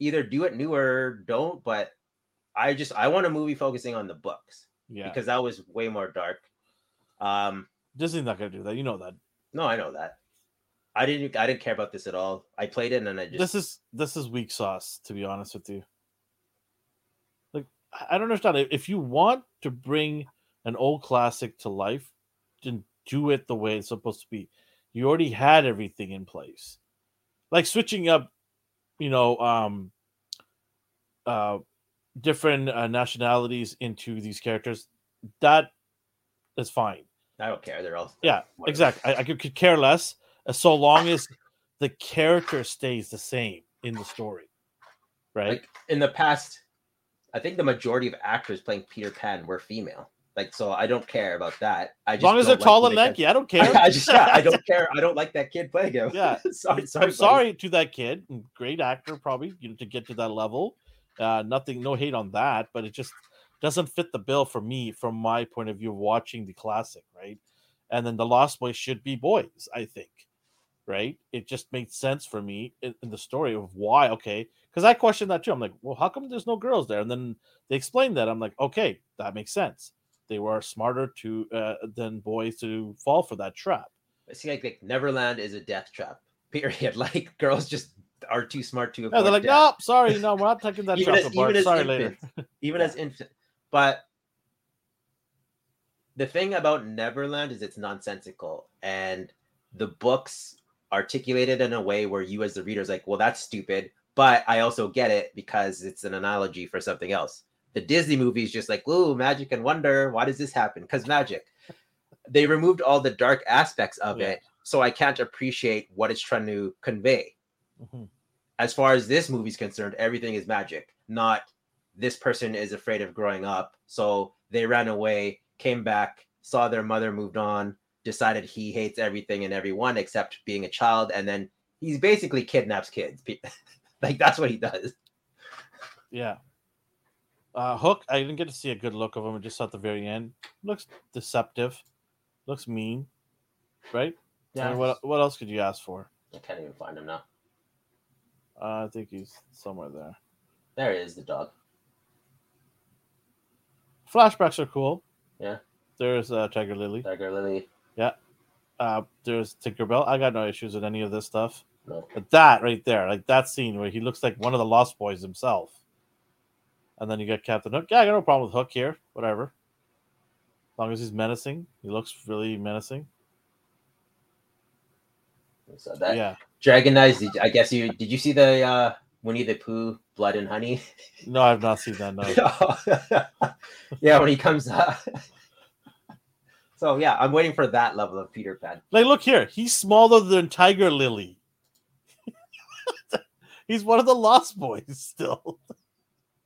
Either do it new or don't. But I just I want a movie focusing on the books yeah. because that was way more dark. Um, Disney's not gonna do that. You know that. No, I know that. I didn't. I didn't care about this at all. I played it and I just. This is this is weak sauce, to be honest with you. I don't understand. If- If you want to bring an old classic to life, then do it the way it's supposed to be. You already had everything in place. Like switching up, you know, um uh different uh, nationalities into these characters, that is fine. I don't care. They're all. Yeah, whatever. exactly. I, I could, could care less uh, so long as the character stays the same in the story, right? Like in the past, I think the majority of actors playing Peter Pan were female. Like, so I don't care about that. I As just long as they're like tall and lanky, I don't care. I, I just yeah, I don't care. I don't like that kid playing him. Yeah. sorry, sorry. I'm buddy. sorry to that kid. Great actor, probably you know, to get to that level. Uh, nothing, no hate on that, but it just doesn't fit the bill for me, from my point of view, watching the classic, right? And then the Lost Boys should be boys, I think, right? It just made sense for me in, in the story of why. Okay, because I questioned that too. I'm like, well, how come there's no girls there? And then they explained that. I'm like, okay, that makes sense. They were smarter to uh, than boys to fall for that trap. See, like, like Neverland is a death trap. Period. Like girls just are too smart to. Yeah, they're like, death. no, sorry, no, we're not taking that Even trap as- apart. even Sorry, later. infants. even Yeah. as infant. But the thing about Neverland is it's nonsensical, and the books articulated in a way where you, as the reader, is like, "Well, that's stupid," but I also get it because it's an analogy for something else. The Disney movie is just like, "Ooh, magic and wonder. Why does this happen?" Because magic. They removed all the dark aspects of Yeah. it, so I can't appreciate what it's trying to convey Mhm. as far as this movie's concerned, everything is magic, not this person is afraid of growing up. So they ran away, came back, saw their mother moved on, decided he hates everything and everyone except being a child, and then he's basically kidnaps kids. like that's what he does. Yeah. Uh, Hook, I didn't get to see a good look of him. I just saw at the very end. Looks deceptive. Looks mean. Right? I mean, what what else could you ask for? I can't even find him now. Uh, I think he's somewhere there. There he is, the dog. Flashbacks are cool. Yeah. There's uh, Tiger Lily. Tiger Lily. Uh, there's Tinkerbell. I got no issues with any of this stuff. No. But that right there, like that scene where he looks like one of the Lost Boys himself. And then you got Captain Hook. Yeah, I got no problem with Hook here. Whatever. As long as he's menacing. He looks really menacing. So that yeah. Dragon Eyes. I guess you did you see the uh Winnie the Pooh Blood and Honey? No, I've not seen that. No. yeah, when he comes up. So yeah, I'm waiting for that level of Peter Pan. Like, look here. He's smaller than Tiger Lily. he's one of the Lost Boys still.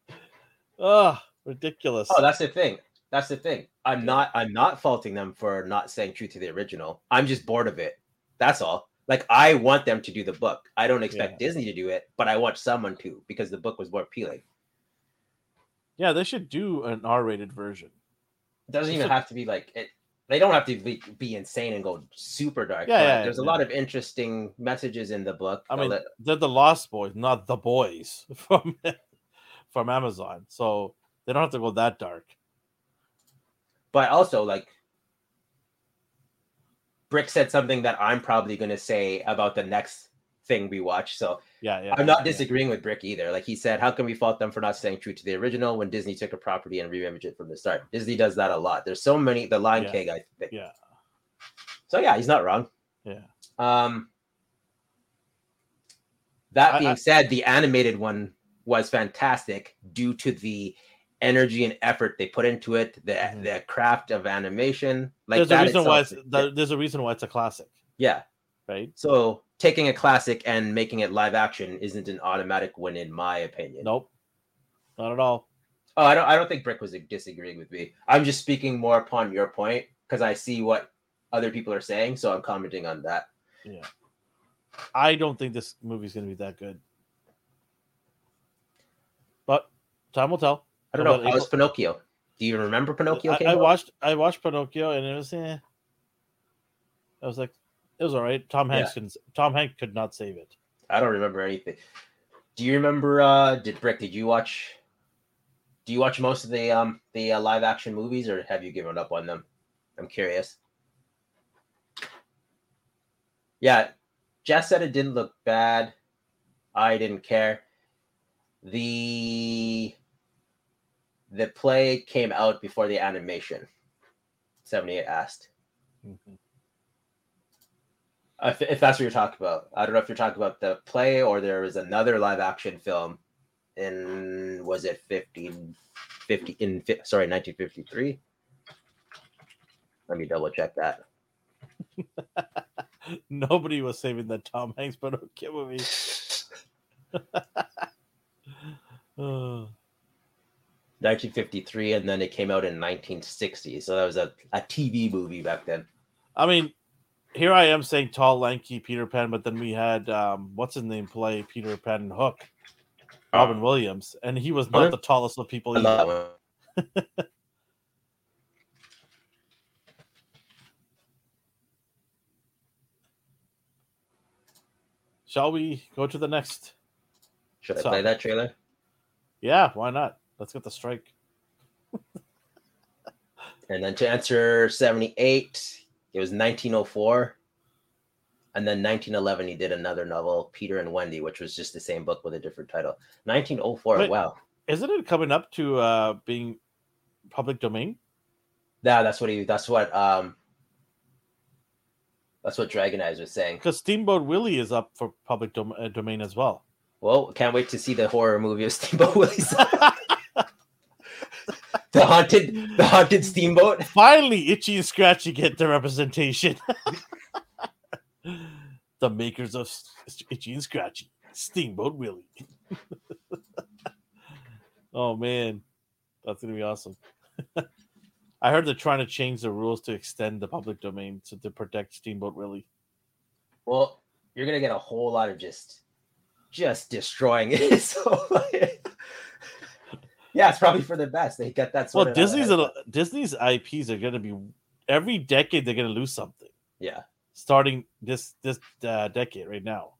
Ugh, ah, ridiculous. Oh, that's the thing. That's the thing. I'm not I'm not faulting them for not saying true to the original. I'm just bored of it. That's all. Like I want them to do the book. I don't expect Disney to do it, but I want someone to because the book was more appealing. yeah, they should do an R-rated version. It doesn't even have to be like it. They don't have to be, be insane and go super dark. Yeah, yeah, there's a lot of interesting messages in the book. I mean, let- they're the Lost Boys, not the boys from from Amazon. So they don't have to go that dark. but also like Brick said something that I'm probably going to say about the next thing we watch. So Yeah, yeah. I'm not disagreeing with Brick either. Like he said, how can we fault them for not staying true to the original when Disney took a property and reimaged it from the start? Disney does that a lot. There's so many. The Lion Yeah. King, I think. Yeah, So yeah, he's not wrong. yeah. Um, that being I- said, the animated one was fantastic due to the energy and effort they put into it, the Mhm. the craft of animation. Like there's a reason why it's there's a reason why it's a classic, yeah. right? So taking a classic and making it live action isn't an automatic win, in my opinion. Nope, not at all. Oh, I don't. I don't think Brick was disagreeing with me. I'm just speaking more upon your point because I see what other people are saying, so I'm commenting on that. Yeah, I don't think this movie's gonna be that good, but time will tell. I don't know. How was Pinocchio? Do you remember Pinocchio? I, I watched I watched Pinocchio and it was eh. I was like, it was all right. Tom Yeah. Hanks can Tom Hanks could not save it. I don't remember anything. Do you remember? uh Did Brick? Did you watch? Do you watch most of the um the uh, live action movies, or have you given up on them? I'm curious. Yeah, Jess said it didn't look bad. I didn't care. The the play came out before the animation. 78 asked. If, if that's what you're talking about. I don't know if you're talking about the play or there was another live action film in was it 15 50 in fi- sorry 1953 let me double check that Nobody was saving that Tom Hanks Pinocchio movie. Uh, 1953, and then it came out in 1960. So that was a, a TV movie back then. I mean, here I am saying tall, lanky Peter Pan, but then we had um, what's his name play Peter Pan and Hook, Robin Williams, and he was not Okay. the tallest of people. Either. that. Shall we go to the next? Should I So- play that trailer? Yeah, why not? Let's get the strike. And then to answer 78, it was 1904. And then 1911, he did another novel, Peter and Wendy, which was just the same book with a different title. 1904, Wait. wow. Isn't it coming up to uh, being public domain? Yeah, that's what he, that's what, um, that's what Dragon Eyes was saying. Because Steamboat Willie is up for public dom- uh, domain as well. Well, can't wait to see the horror movie of Steamboat Willie's. the haunted, the haunted steamboat. Finally, Itchy and Scratchy get the representation. the makers of Itchy and Scratchy, Steamboat Willie. oh man, that's gonna be awesome. I heard they're trying to change the rules to extend the public domain to, to protect Steamboat Willie. Well, you're gonna get a whole lot of just, just destroying it. So, like, yeah, it's probably for the best. They get that. Well, Disney's a, Disney's IPs are gonna be every decade they're gonna lose something. Yeah, Starting this this uh, decade right now.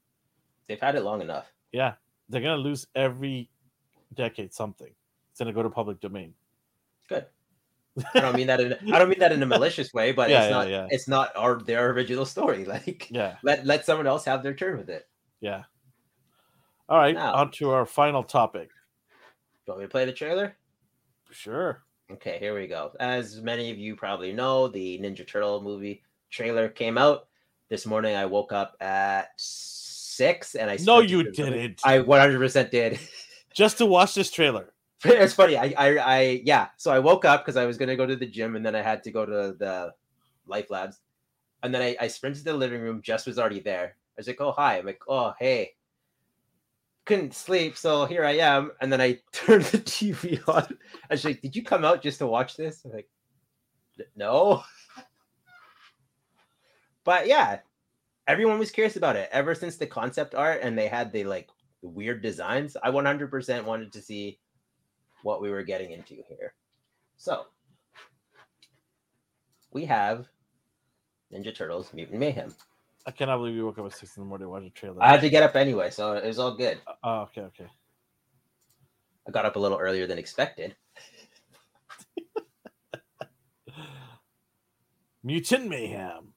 they've had it long enough. Yeah, they're gonna lose every decade something. It's gonna go to public domain. Good. I don't mean that in I don't mean that in a malicious way, but Yeah, it's yeah, not yeah. it's not our their original story. Like Yeah, let let someone else have their turn with it. yeah. All right, Now- on to our final topic. Do you want me to play the trailer? Sure. Okay, here we go. As many of you probably know, the Ninja Turtle movie trailer came out this morning. I woke up at six, and I No, you didn't. I 100% did. Just to watch this trailer. it's funny. I, I, I, yeah. So I woke up because I was gonna go to the gym, and then I had to go to the Life Labs, and then I, I sprinted to the living room. Jess was already there. I was like, "Oh hi." I'm like, "Oh hey." Couldn't sleep, so here I am. And then I turned the TV on. I was like, "Did you come out just to watch this?" I'm like, "No." But yeah, everyone was curious about it ever since the concept art, and they had the like weird designs. I 100% wanted to see what we were getting into here. So we have Ninja Turtles Mutant Mayhem. I cannot believe you woke up at six in the morning to watch a trailer. I had to get up anyway, so it was all good. Uh, oh, okay, okay. I got up a little earlier than expected. Mutant Mayhem.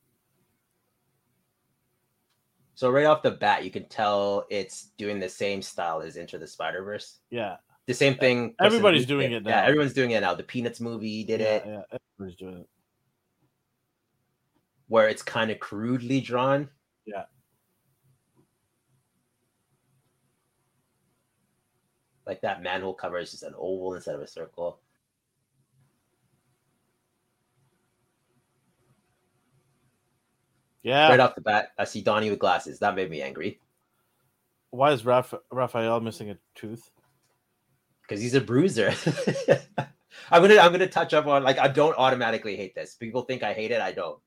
So right off the bat, you can tell it's doing the same style as Into the Spider Verse. Yeah, The same uh, thing. Everybody's doing did. it Yeah, now. everyone's doing it now. The Peanuts movie did yeah, it, Yeah, everybody's doing it. Where it's kind of crudely drawn. Yeah. Like that manhole cover is just an oval instead of a circle. Yeah. Right off the bat, I see Donnie with glasses. That made me angry Why is Raph- Raphael missing a tooth? because he's a bruiser. I'm gonna I'm gonna touch up on like I don't automatically hate this. People think I hate it. I don't.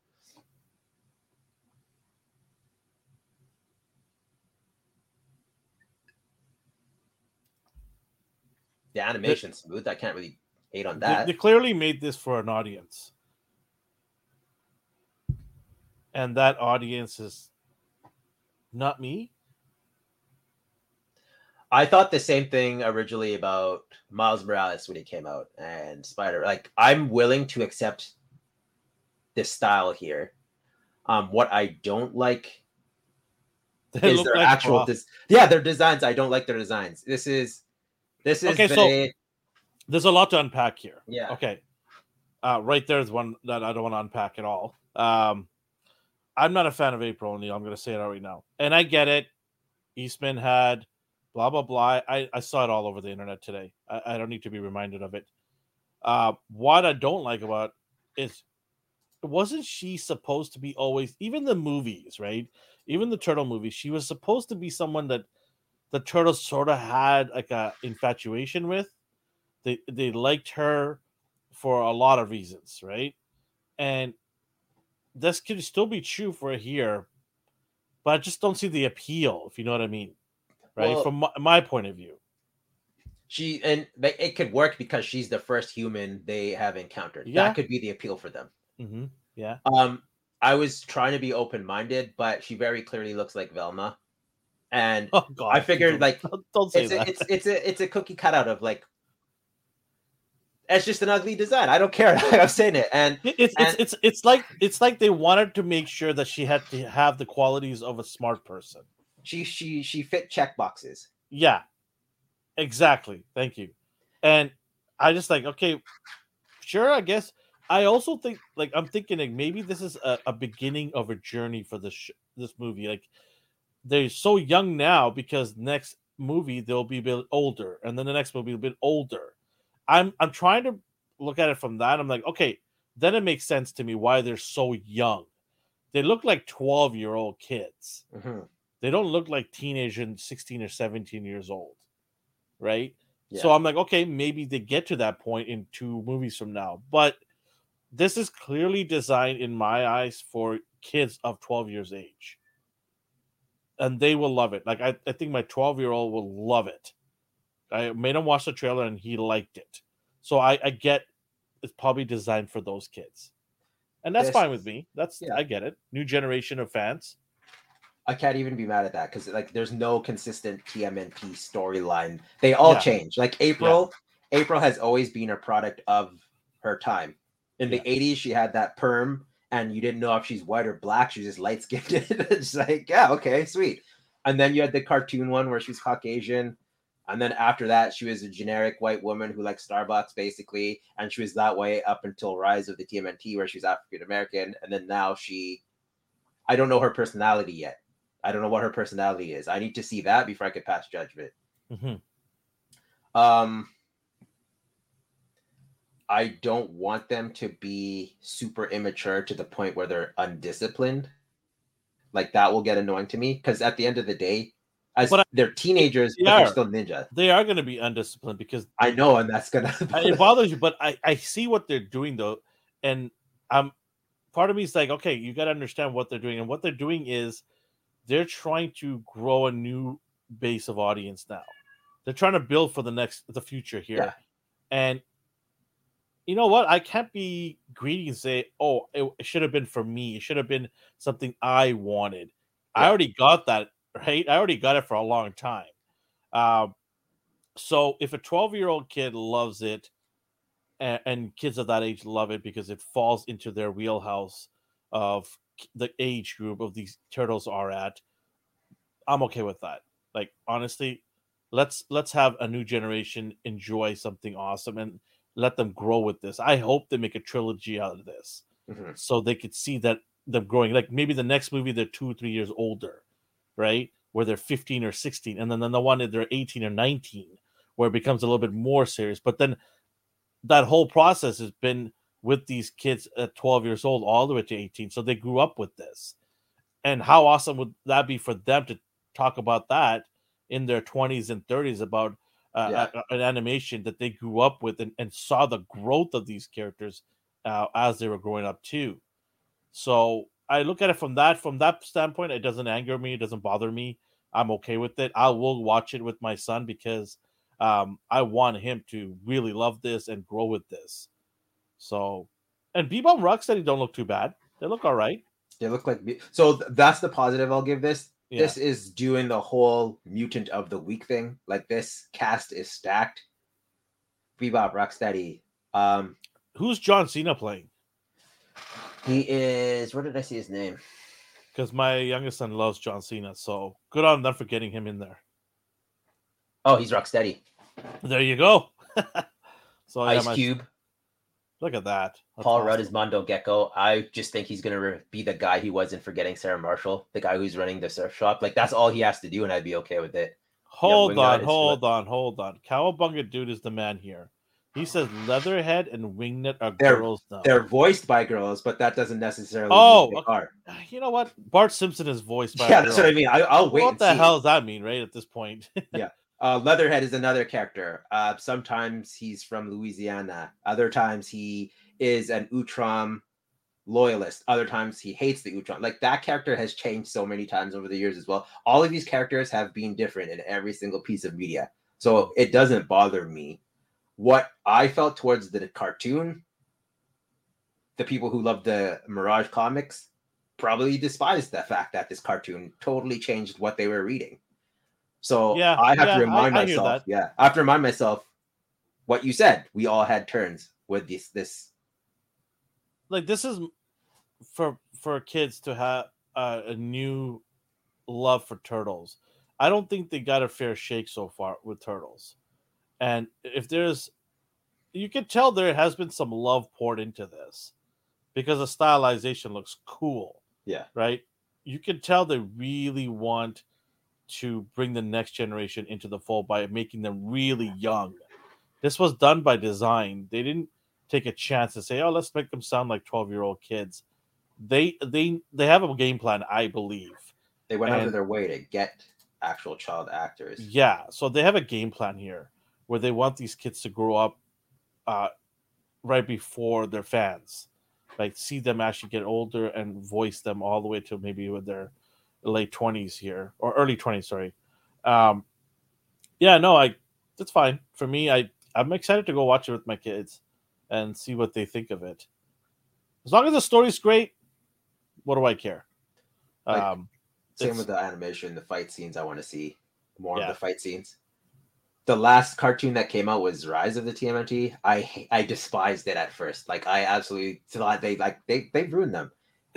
The animation's smooth. I can't really hate on that. they clearly made this for an audience, and that audience is not me. I thought the same thing originally about Miles Morales when he came out and Spider. Like I'm willing to accept this style here. Um, what I don't like They is their like actual des- yeah, their designs. I don't like their designs. This is this is Okay, so- There's a lot to unpack here. yeah. Okay. Uh, right there's one that I don't want to unpack at all. Um, I'm not a fan of April O'Neil. I'm going to say it right now. And I get it. Eastman had blah, blah, blah. I, I saw it all over the internet today. I, I don't need to be reminded of it. Uh, what I don't like about is wasn't she supposed to be always, even the movies, right? Even the turtle movies, she was supposed to be someone that the turtles sort of had like a infatuation with they they liked her for a lot of reasons, right? And this could still be true for here, but I just don't see the appeal, if you know what I mean, right? Well- From my, my point of view. She and like, it could work because she's the first human they have encountered. Yeah. That could be the appeal for them. hmm Yeah. Um, I was trying to be open minded, but she very clearly looks like Velma, and Oh God. I figured like don't, don't it's a, it's it's a it's a cookie cutout of like it's just an ugly design. I don't care. I'm saying it, and it's, and- it's it's it's like it's like they wanted to make sure that she had to have the qualities of a smart person. she she she fit check boxes. Yeah, exactly. Thank you. And I just like okay, sure. I guess I also think like I'm thinking like maybe this is a, a beginning of a journey for this sh- this movie. Like they're so young now because next movie they'll be a bit older, and then the next movie will be a bit older. I'm I'm trying to look at it from that. I'm like okay, then it makes sense to me why they're so young. They look like 12 year old kids Mhm. they don't look like teenage and 16 or 17 years old right so i'm like okay maybe they get to that point in two movies from now but this is clearly designed in my eyes for kids of 12 years age and they will love it like i, I think my 12 year old will love it i made him watch the trailer and he liked it so i, I get it's probably designed for those kids and that's This- fine with me that's Yeah. i get it new generation of fans I can't even be mad at that because like there's no consistent TMNT storyline. They all Yeah. change. Like April, April has always been a product of her time. In the 80s, she had that perm, and you didn't know if she's white or black. She's just light skinned. it's like, yeah, okay, sweet. And then you had the cartoon one where she's Caucasian. And then after that, she was a generic white woman who liked Starbucks, basically. And she was that way up until Rise of the TMNT, where she's African American. And then now she, I don't know her personality yet. I don't know what her personality is. I need to see that before I could pass judgment. Mhm. Um, I don't want them to be super immature to the point where they're undisciplined. Like that will get annoying to me because at the end of the day, as I- they're teenagers, They but they're still ninja. they are going to be undisciplined because I know, and that's gonna. It bothers you, but I, I see what they're doing though, and I'm part of me is like, okay, you got to understand what they're doing, and what they're doing is they're trying to grow a new base of audience now. They're trying to build for the next the future here, Yeah. and you know what? I can't be greedy and say, oh, it, it should have been for me. It should have been something I wanted. I already got that right. I already got it for a long time. Um, so if a 12 year old kid loves it and, and kids of that age love it because it falls into their wheelhouse of the age group of these turtles are at i'm okay with that like honestly let's let's have a new generation enjoy something awesome and let them grow with this. I hope they make a trilogy out of this Mhm. so they could see that them growing like maybe the next movie they're two or three years older right? Where they're 15 or 16 and then, then the one that they're 18 or 19 where it becomes a little bit more serious. But then that whole process has been with these kids at 12 years old all the way to 18 so they grew up with this. And how awesome would that be for them to talk about that in their 20s and 30s about uh, Yeah. a- an animation that they grew up with and, and saw the growth of these characters uh, as they were growing up too so i look at it from that from that standpoint it doesn't anger me it doesn't bother me i'm okay with it i will watch it with my son because um, I want him to really love this and grow with this. So, and Bebop Rocksteady don't look too bad. They look all right. They look like so. That's the positive I'll give this. Yeah. This is doing the whole mutant of the week thing. Like this cast is stacked. Bebop Rocksteady. Um, Who's John Cena playing? he is. What did I see his name? Because my youngest son loves John Cena. So good on them for getting him in there. Oh, he's Rocksteady. There you go. so yeah, Ice my- Cube. Look at that. That's Paul awesome. Rudd is Mondo Gecko. I just think he's gonna re- be the guy he was in Forgetting Sarah Marshall, the guy who's running the surf shop. Like that's all he has to do, and I'd be okay with it. Hold Wingnut on, is hold on, hold on. Cowabunga dude is the man here. He says Leatherhead and Wingnut are They're- girls now. They're voiced by girls, but that doesn't necessarily. Oh, mean they okay. are. You know what? Bart Simpson is voiced by. a Yeah, that's what I mean. I, I'll wait. what and the see. hell does that mean, right? At this point, Yeah. Uh, Leatherhead is another character. Uh, sometimes he's from Louisiana. Other times he is an Utrom loyalist. Other times he hates the Utrom. Like that character has changed so many times over the years as well. All of these characters have been different in every single piece of media. So it doesn't bother me. What I felt towards the cartoon, the people who love the Mirage comics probably despised the fact that this cartoon totally changed what they were reading. So Yeah, I have yeah, to remind I- I myself, yeah, I have to remind myself what you said. We all had turns with this this like this is for for kids to have uh, a new love for turtles. I don't think they got a fair shake so far with turtles. And if there's you can tell there has been some love poured into this because the stylization looks cool. Yeah. Right? You can tell they really want to bring the next generation into the fold by making them really young. This was done by design. They didn't take a chance to say, "Oh, let's make them sound like 12-year-old kids." They they they have a game plan, I believe. they went out of their way to get actual child actors. Yeah, so they have a game plan here where they want these kids to grow up uh, right before their fans, like see them actually get older and voice them all the way to maybe with their late twenties here or early twenties. Sorry. Um, yeah, no, I that's fine for me. I I'm excited to go watch it with my kids and see what they think of it. As long as the story's great, what do I care? Like, um, Same with the animation, the fight scenes. I want to see more Yeah. of the fight scenes. The last cartoon that came out was Rise of the TMNT. I I despised it at first. Like I absolutely thought they like they they ruined them,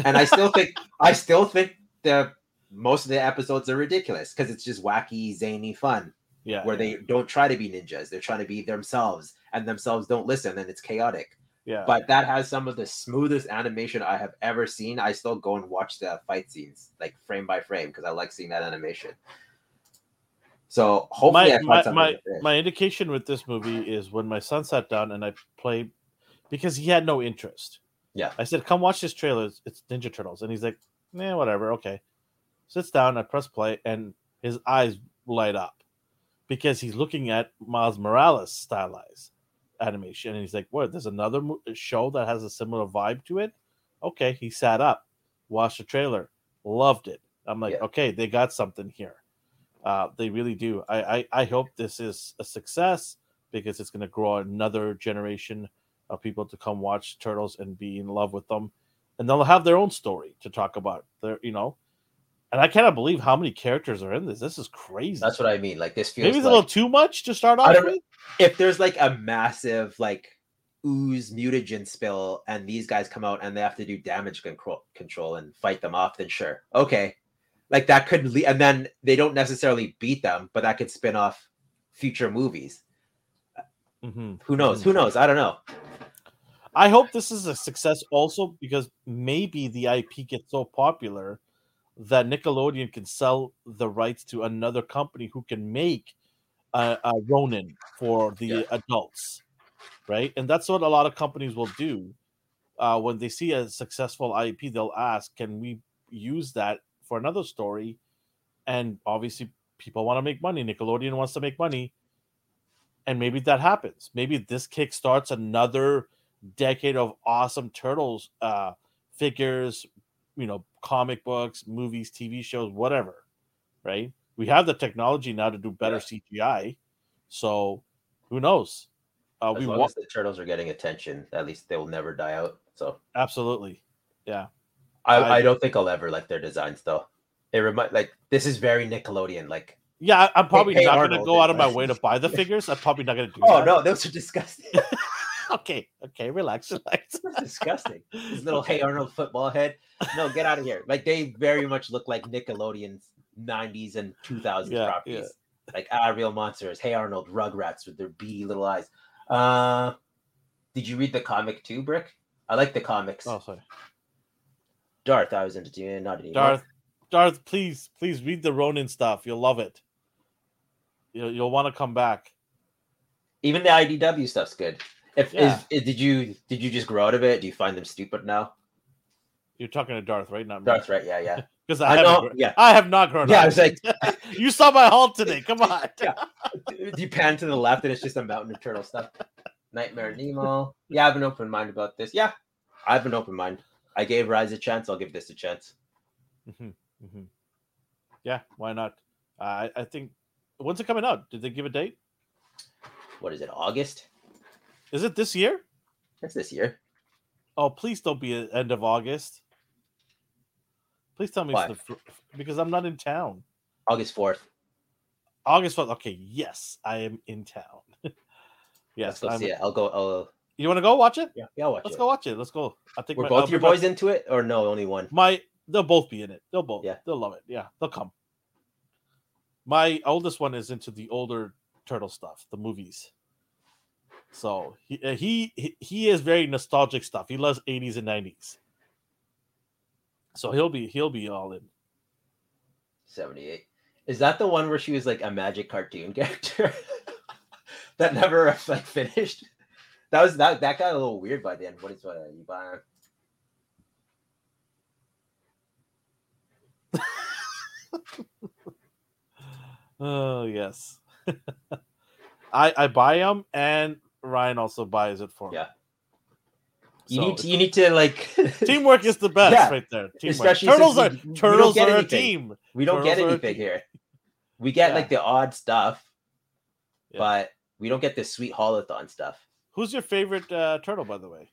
and I still think I still think the most of the episodes are ridiculous because it's just wacky, zany fun yeah, where they don't try to be ninjas. They're trying to be themselves, and themselves don't listen, and it's chaotic. yeah. But that has some of the smoothest animation I have ever seen. I still go and watch the fight scenes like frame by frame because I like seeing that animation. So hopefully, my my my, my indication with this movie is when my son sat down and I played because he had no interest. Yeah. I said, "Come watch this trailer. It's, it's Ninja Turtles," and he's like, "Yeah, whatever. Okay." Sits down. I press play, and his eyes light up because he's looking at Miles Morales stylized animation, and he's like, "What? There's another show that has a similar vibe to it." Okay, he sat up, watched the trailer, loved it. I'm like, Yeah. okay, they got something here. Uh, they really do. I, I, I hope this is a success because it's going to grow another generation of people to come watch Turtles and be in love with them, and they'll have their own story to talk about. Their, you know, and I cannot believe how many characters are in this. This is crazy. That's what I mean. Like this feels Maybe it's like a little too much to start off with. if there's like a massive like ooze mutagen spill and these guys come out and they have to do damage control control and fight them off, then sure, okay, like that could le- and then they don't necessarily beat them, but that could spin off future movies. Mhm. Who knows? Who knows? I don't know. I hope this is a success also because maybe the IP gets so popular that Nickelodeon can sell the rights to another company who can make a, a Ronin for the Yeah. adults, right? And that's what a lot of companies will do. Uh, when they see a successful IP, they'll ask, "Can we use that for another story?" And obviously, people want to make money. Nickelodeon wants to make money, and maybe that happens. Maybe this kick starts another decade of awesome turtles uh figures you know comic books movies tv shows whatever right we have the technology now to do better cgi so who knows uh As we long want as the turtles are getting attention, at least they will never die out. So absolutely yeah I, I- I don't think I'll ever like their designs though. It remind like this is very Nickelodeon. Like yeah i'm probably hey, not going to go out of my way to buy the figures i'm probably not going to do oh that. no, those are disgusting. okay okay relax relax That's disgusting. His little Hey Arnold football head. No, get out of here. Like they very much look like Nickelodeon's 90s and 2000s Yeah, properties. Like ah, real monsters. Hey Arnold, Rugrats with their beady little eyes. Uh, did you read the comic too, Brick? I like the comics. oh sorry Darth, I was into not anymore. darth darth please please read the ronin stuff you'll love it you'll, you'll want to come back Even the IDW stuff's good. If Yeah. is, is- did you did you just grow out of it? Do you find them stupid now? You're talking to Darth, right? Not me. Darth, right? Yeah, yeah. Because I I, know. Yeah. I have not grown Yeah, up. I was like, you saw my haul today. Come on. Yeah. you pan to the left and it's just a mountain of turtle stuff. Nightmare Nemo. Yeah, I have an open mind about this. Yeah, I have an open mind. I gave Rise a chance. I'll give this a chance. Mhm, mhm. Yeah, why not? I I think when's it coming out? Did they give a date? What is it? August? Is it this year? It's this year. Oh, please don't be end of August. Please tell me Why? it's the because I'm not in town. August fourth. August 4th. Okay, yes, I am in town. Let's yes, go I'm- see it. I'll go. I'll, you want to go watch it? yeah, yeah, watch Let's it. go watch it. Let's go. I think Were my- both I'll your my- boys into it, or no? Only one. My they'll both be in it. They'll both. Yeah. They'll love it. Yeah, they'll come. My oldest one is into the older turtle stuff, the movies. So he uh, he he- he is very nostalgic stuff. He loves 80s and 90s. So he'll be he'll be all in. Seventy-eight. Is that the one where she was like a magic cartoon character that never like finished? That was that. That got a little weird by the end. What is what? Uh, you buy? Oh yes. I I buy them and Ryan also buys it for me. Yeah. You So need to, you need to like teamwork is the best Yeah, right there. Teamwork. especially turtles are we- we turtles get are a team. We don't get Turtles a anything here. We get Yeah. like the odd stuff, Yeah. but we don't get the sweet holothon stuff. Who's your favorite uh, turtle, by the way?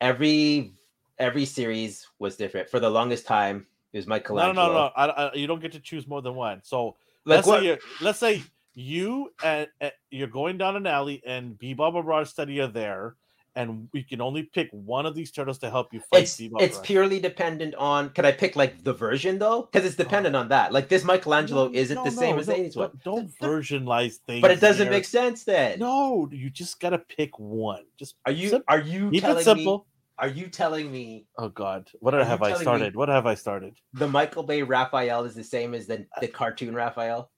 Every every series was different. For the longest time, it was No, no, no, no. I, I, you don't get to choose more than one. So Like let's what? say you're, let's say you and, and you're going down an alley, and Bebop and Rocksteady are there, and we can only pick one of these turtles to help you fight It's Bebop. it's Rocksteady. purely dependent on. Can I pick like the version though? Because it's oh. dependent on that. Like this Michelangelo No, isn't no, the same no, as the no, 80s one. Don't, versionalize things. But it doesn't make sense then. No, you just gotta pick one. Just Are you sim- are you keep telling it simple. me? Are you telling me Oh God, what have I started? What have I started? the Michael Bay Raphael is the same as the, the cartoon Raphael?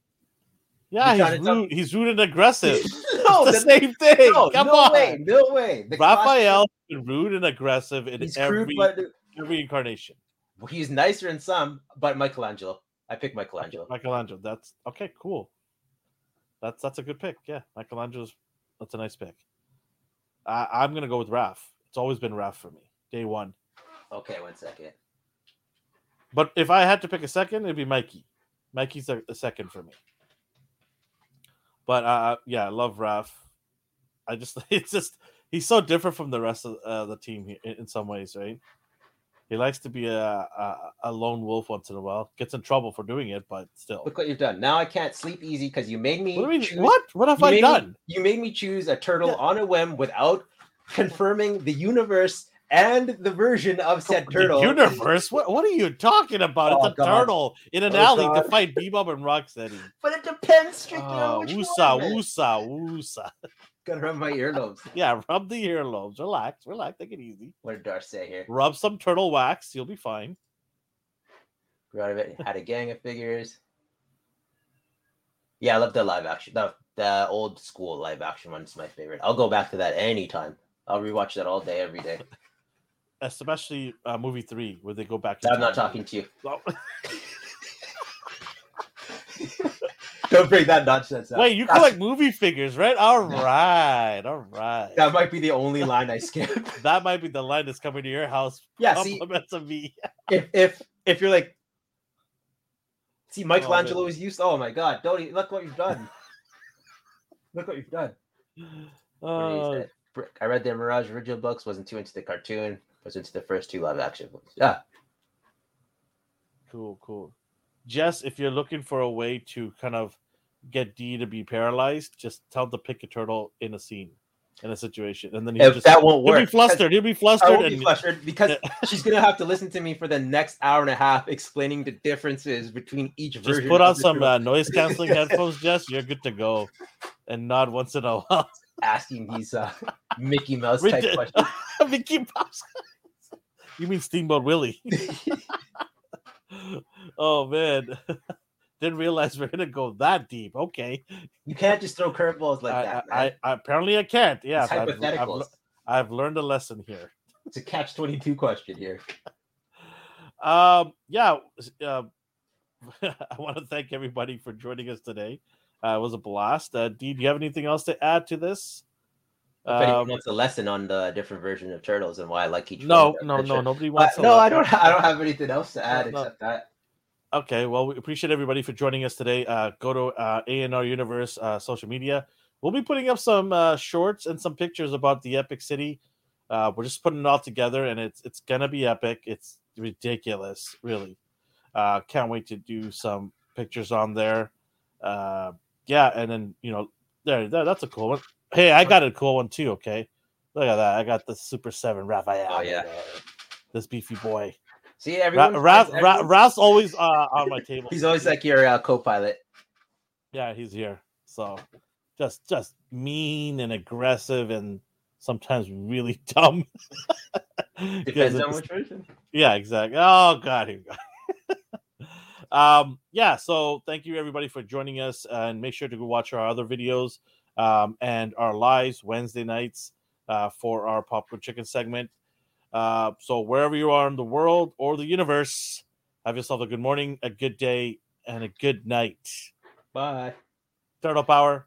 Yeah, he's rude. He's rude and aggressive. no, it's the the- same thing. no, Come no on, way, no way. The Raphael is rude and aggressive in every crude, but every incarnation. he's nicer in some. But Michelangelo, I pick Michelangelo. Michelangelo. That's okay. Cool. That's that's a good pick. Yeah, Michelangelo's that's a nice pick. I, I'm gonna go with Raph. It's always been Raph for me, day one. Okay, one second. But if I had to pick a second, it'd be Mikey. Mikey's a, a second for me. But uh, yeah, I love Raph. I just it's just he's so different from the rest of uh, the team here in, in some ways, right? He likes to be a, a a lone wolf once in a while. Gets in trouble for doing it, but still. Look what you've done. Now I can't sleep easy because you made me. What do we? choose- What? What have I made me- done? you made me choose a turtle Yeah. on a whim without confirming the universe and the version of said The turtle. universe? What? What are you talking about? Oh, it's a God. turtle in an Oh, alley God. to fight Bebop and Rocksteady. But it depends strictly Oh, ah, on which woosa, one. man. woosa, woosa. Gonna rub my earlobes. Yeah, rub the earlobes. Relax, relax. Take it easy. What did Darth say here? Rub some turtle wax. You'll be fine. Grew out of it. Had a gang of figures. Yeah, I love the live action. The the old school live action one's my favorite. I'll go back to that anytime. I'll rewatch that all day, every day. Especially uh, movie three, where they go back. I'm not talking to you. Oh, Don't bring that nonsense up. Wait, you That's- collect movie figures, right? All right, all right. That might be the only line I skip. That might be the line that's coming to your house. yeah, see, of me. if if if you're like, see, Michelangelo man. is used. Oh my God! Don't look what you've done. look what you've done. Uh. I read the Mirage original books. Wasn't too into the cartoon. Was into the first two live action books. Yeah, cool, cool. Jess, if you're looking for a way to kind of get D to be paralyzed, just tell him to pick a turtle in a scene, in a situation, and then he'll if just that won't he'll work, be flustered. He'll be I flustered, won't be and flustered because she's gonna have to listen to me for the next hour and a half explaining the differences between each just version. Just put on some uh, noise canceling headphones, Jess. You're good to go, and nod once in a while. Asking these uh, Mickey Mouse type questions. Mickey Mouse. you mean Steamboat Willie? oh man, didn't realize we're gonna go that deep. Okay, You can't just throw curveballs like I, that. I. I, apparently I can't. Yeah, it's I've, I've, hypotheticals. I've learned a lesson here. It's a catch twenty two question here. Um, yeah, uh, I want to thank everybody for joining us today. Uh, it was a blast. Uh, Dee, do you have anything else to add to this? If anyone Um, wants a lesson on the different version of turtles and why I like each no, no, no, sure. nobody Uh, wants. to no, I don't. I don't have anything else to add No, no. except that. Okay, well, we appreciate everybody for joining us today. Uh, go to uh, A&R Universe uh, social media. We'll be putting up some uh, shorts and some pictures about the Epic City. Uh, we're just putting it all together, and it's it's gonna be epic. It's ridiculous, really. Uh, can't wait to do some pictures on there. Uh, yeah, and then you know, there, there, that's a cool one. Hey, I got a cool one too. Okay, look at that. I got the Super Seven Raphael. Oh, yeah. this beefy boy. See, Ra- everyone. Ra- finds- Ra- everyone- always uh, on my table. he's always like your uh, co-pilot. Yeah, he's here. So just just mean and aggressive and sometimes really dumb. Depends on which version. yeah, exactly. Oh god, here we go. Um, yeah, so thank you everybody for joining us and make sure to go watch our other videos um, and our lives Wednesday nights uh, for our popcorn chicken segment. Uh, so wherever you are in the world or the universe, have yourself a good morning, a good day, and a good night. Bye. Turtle power.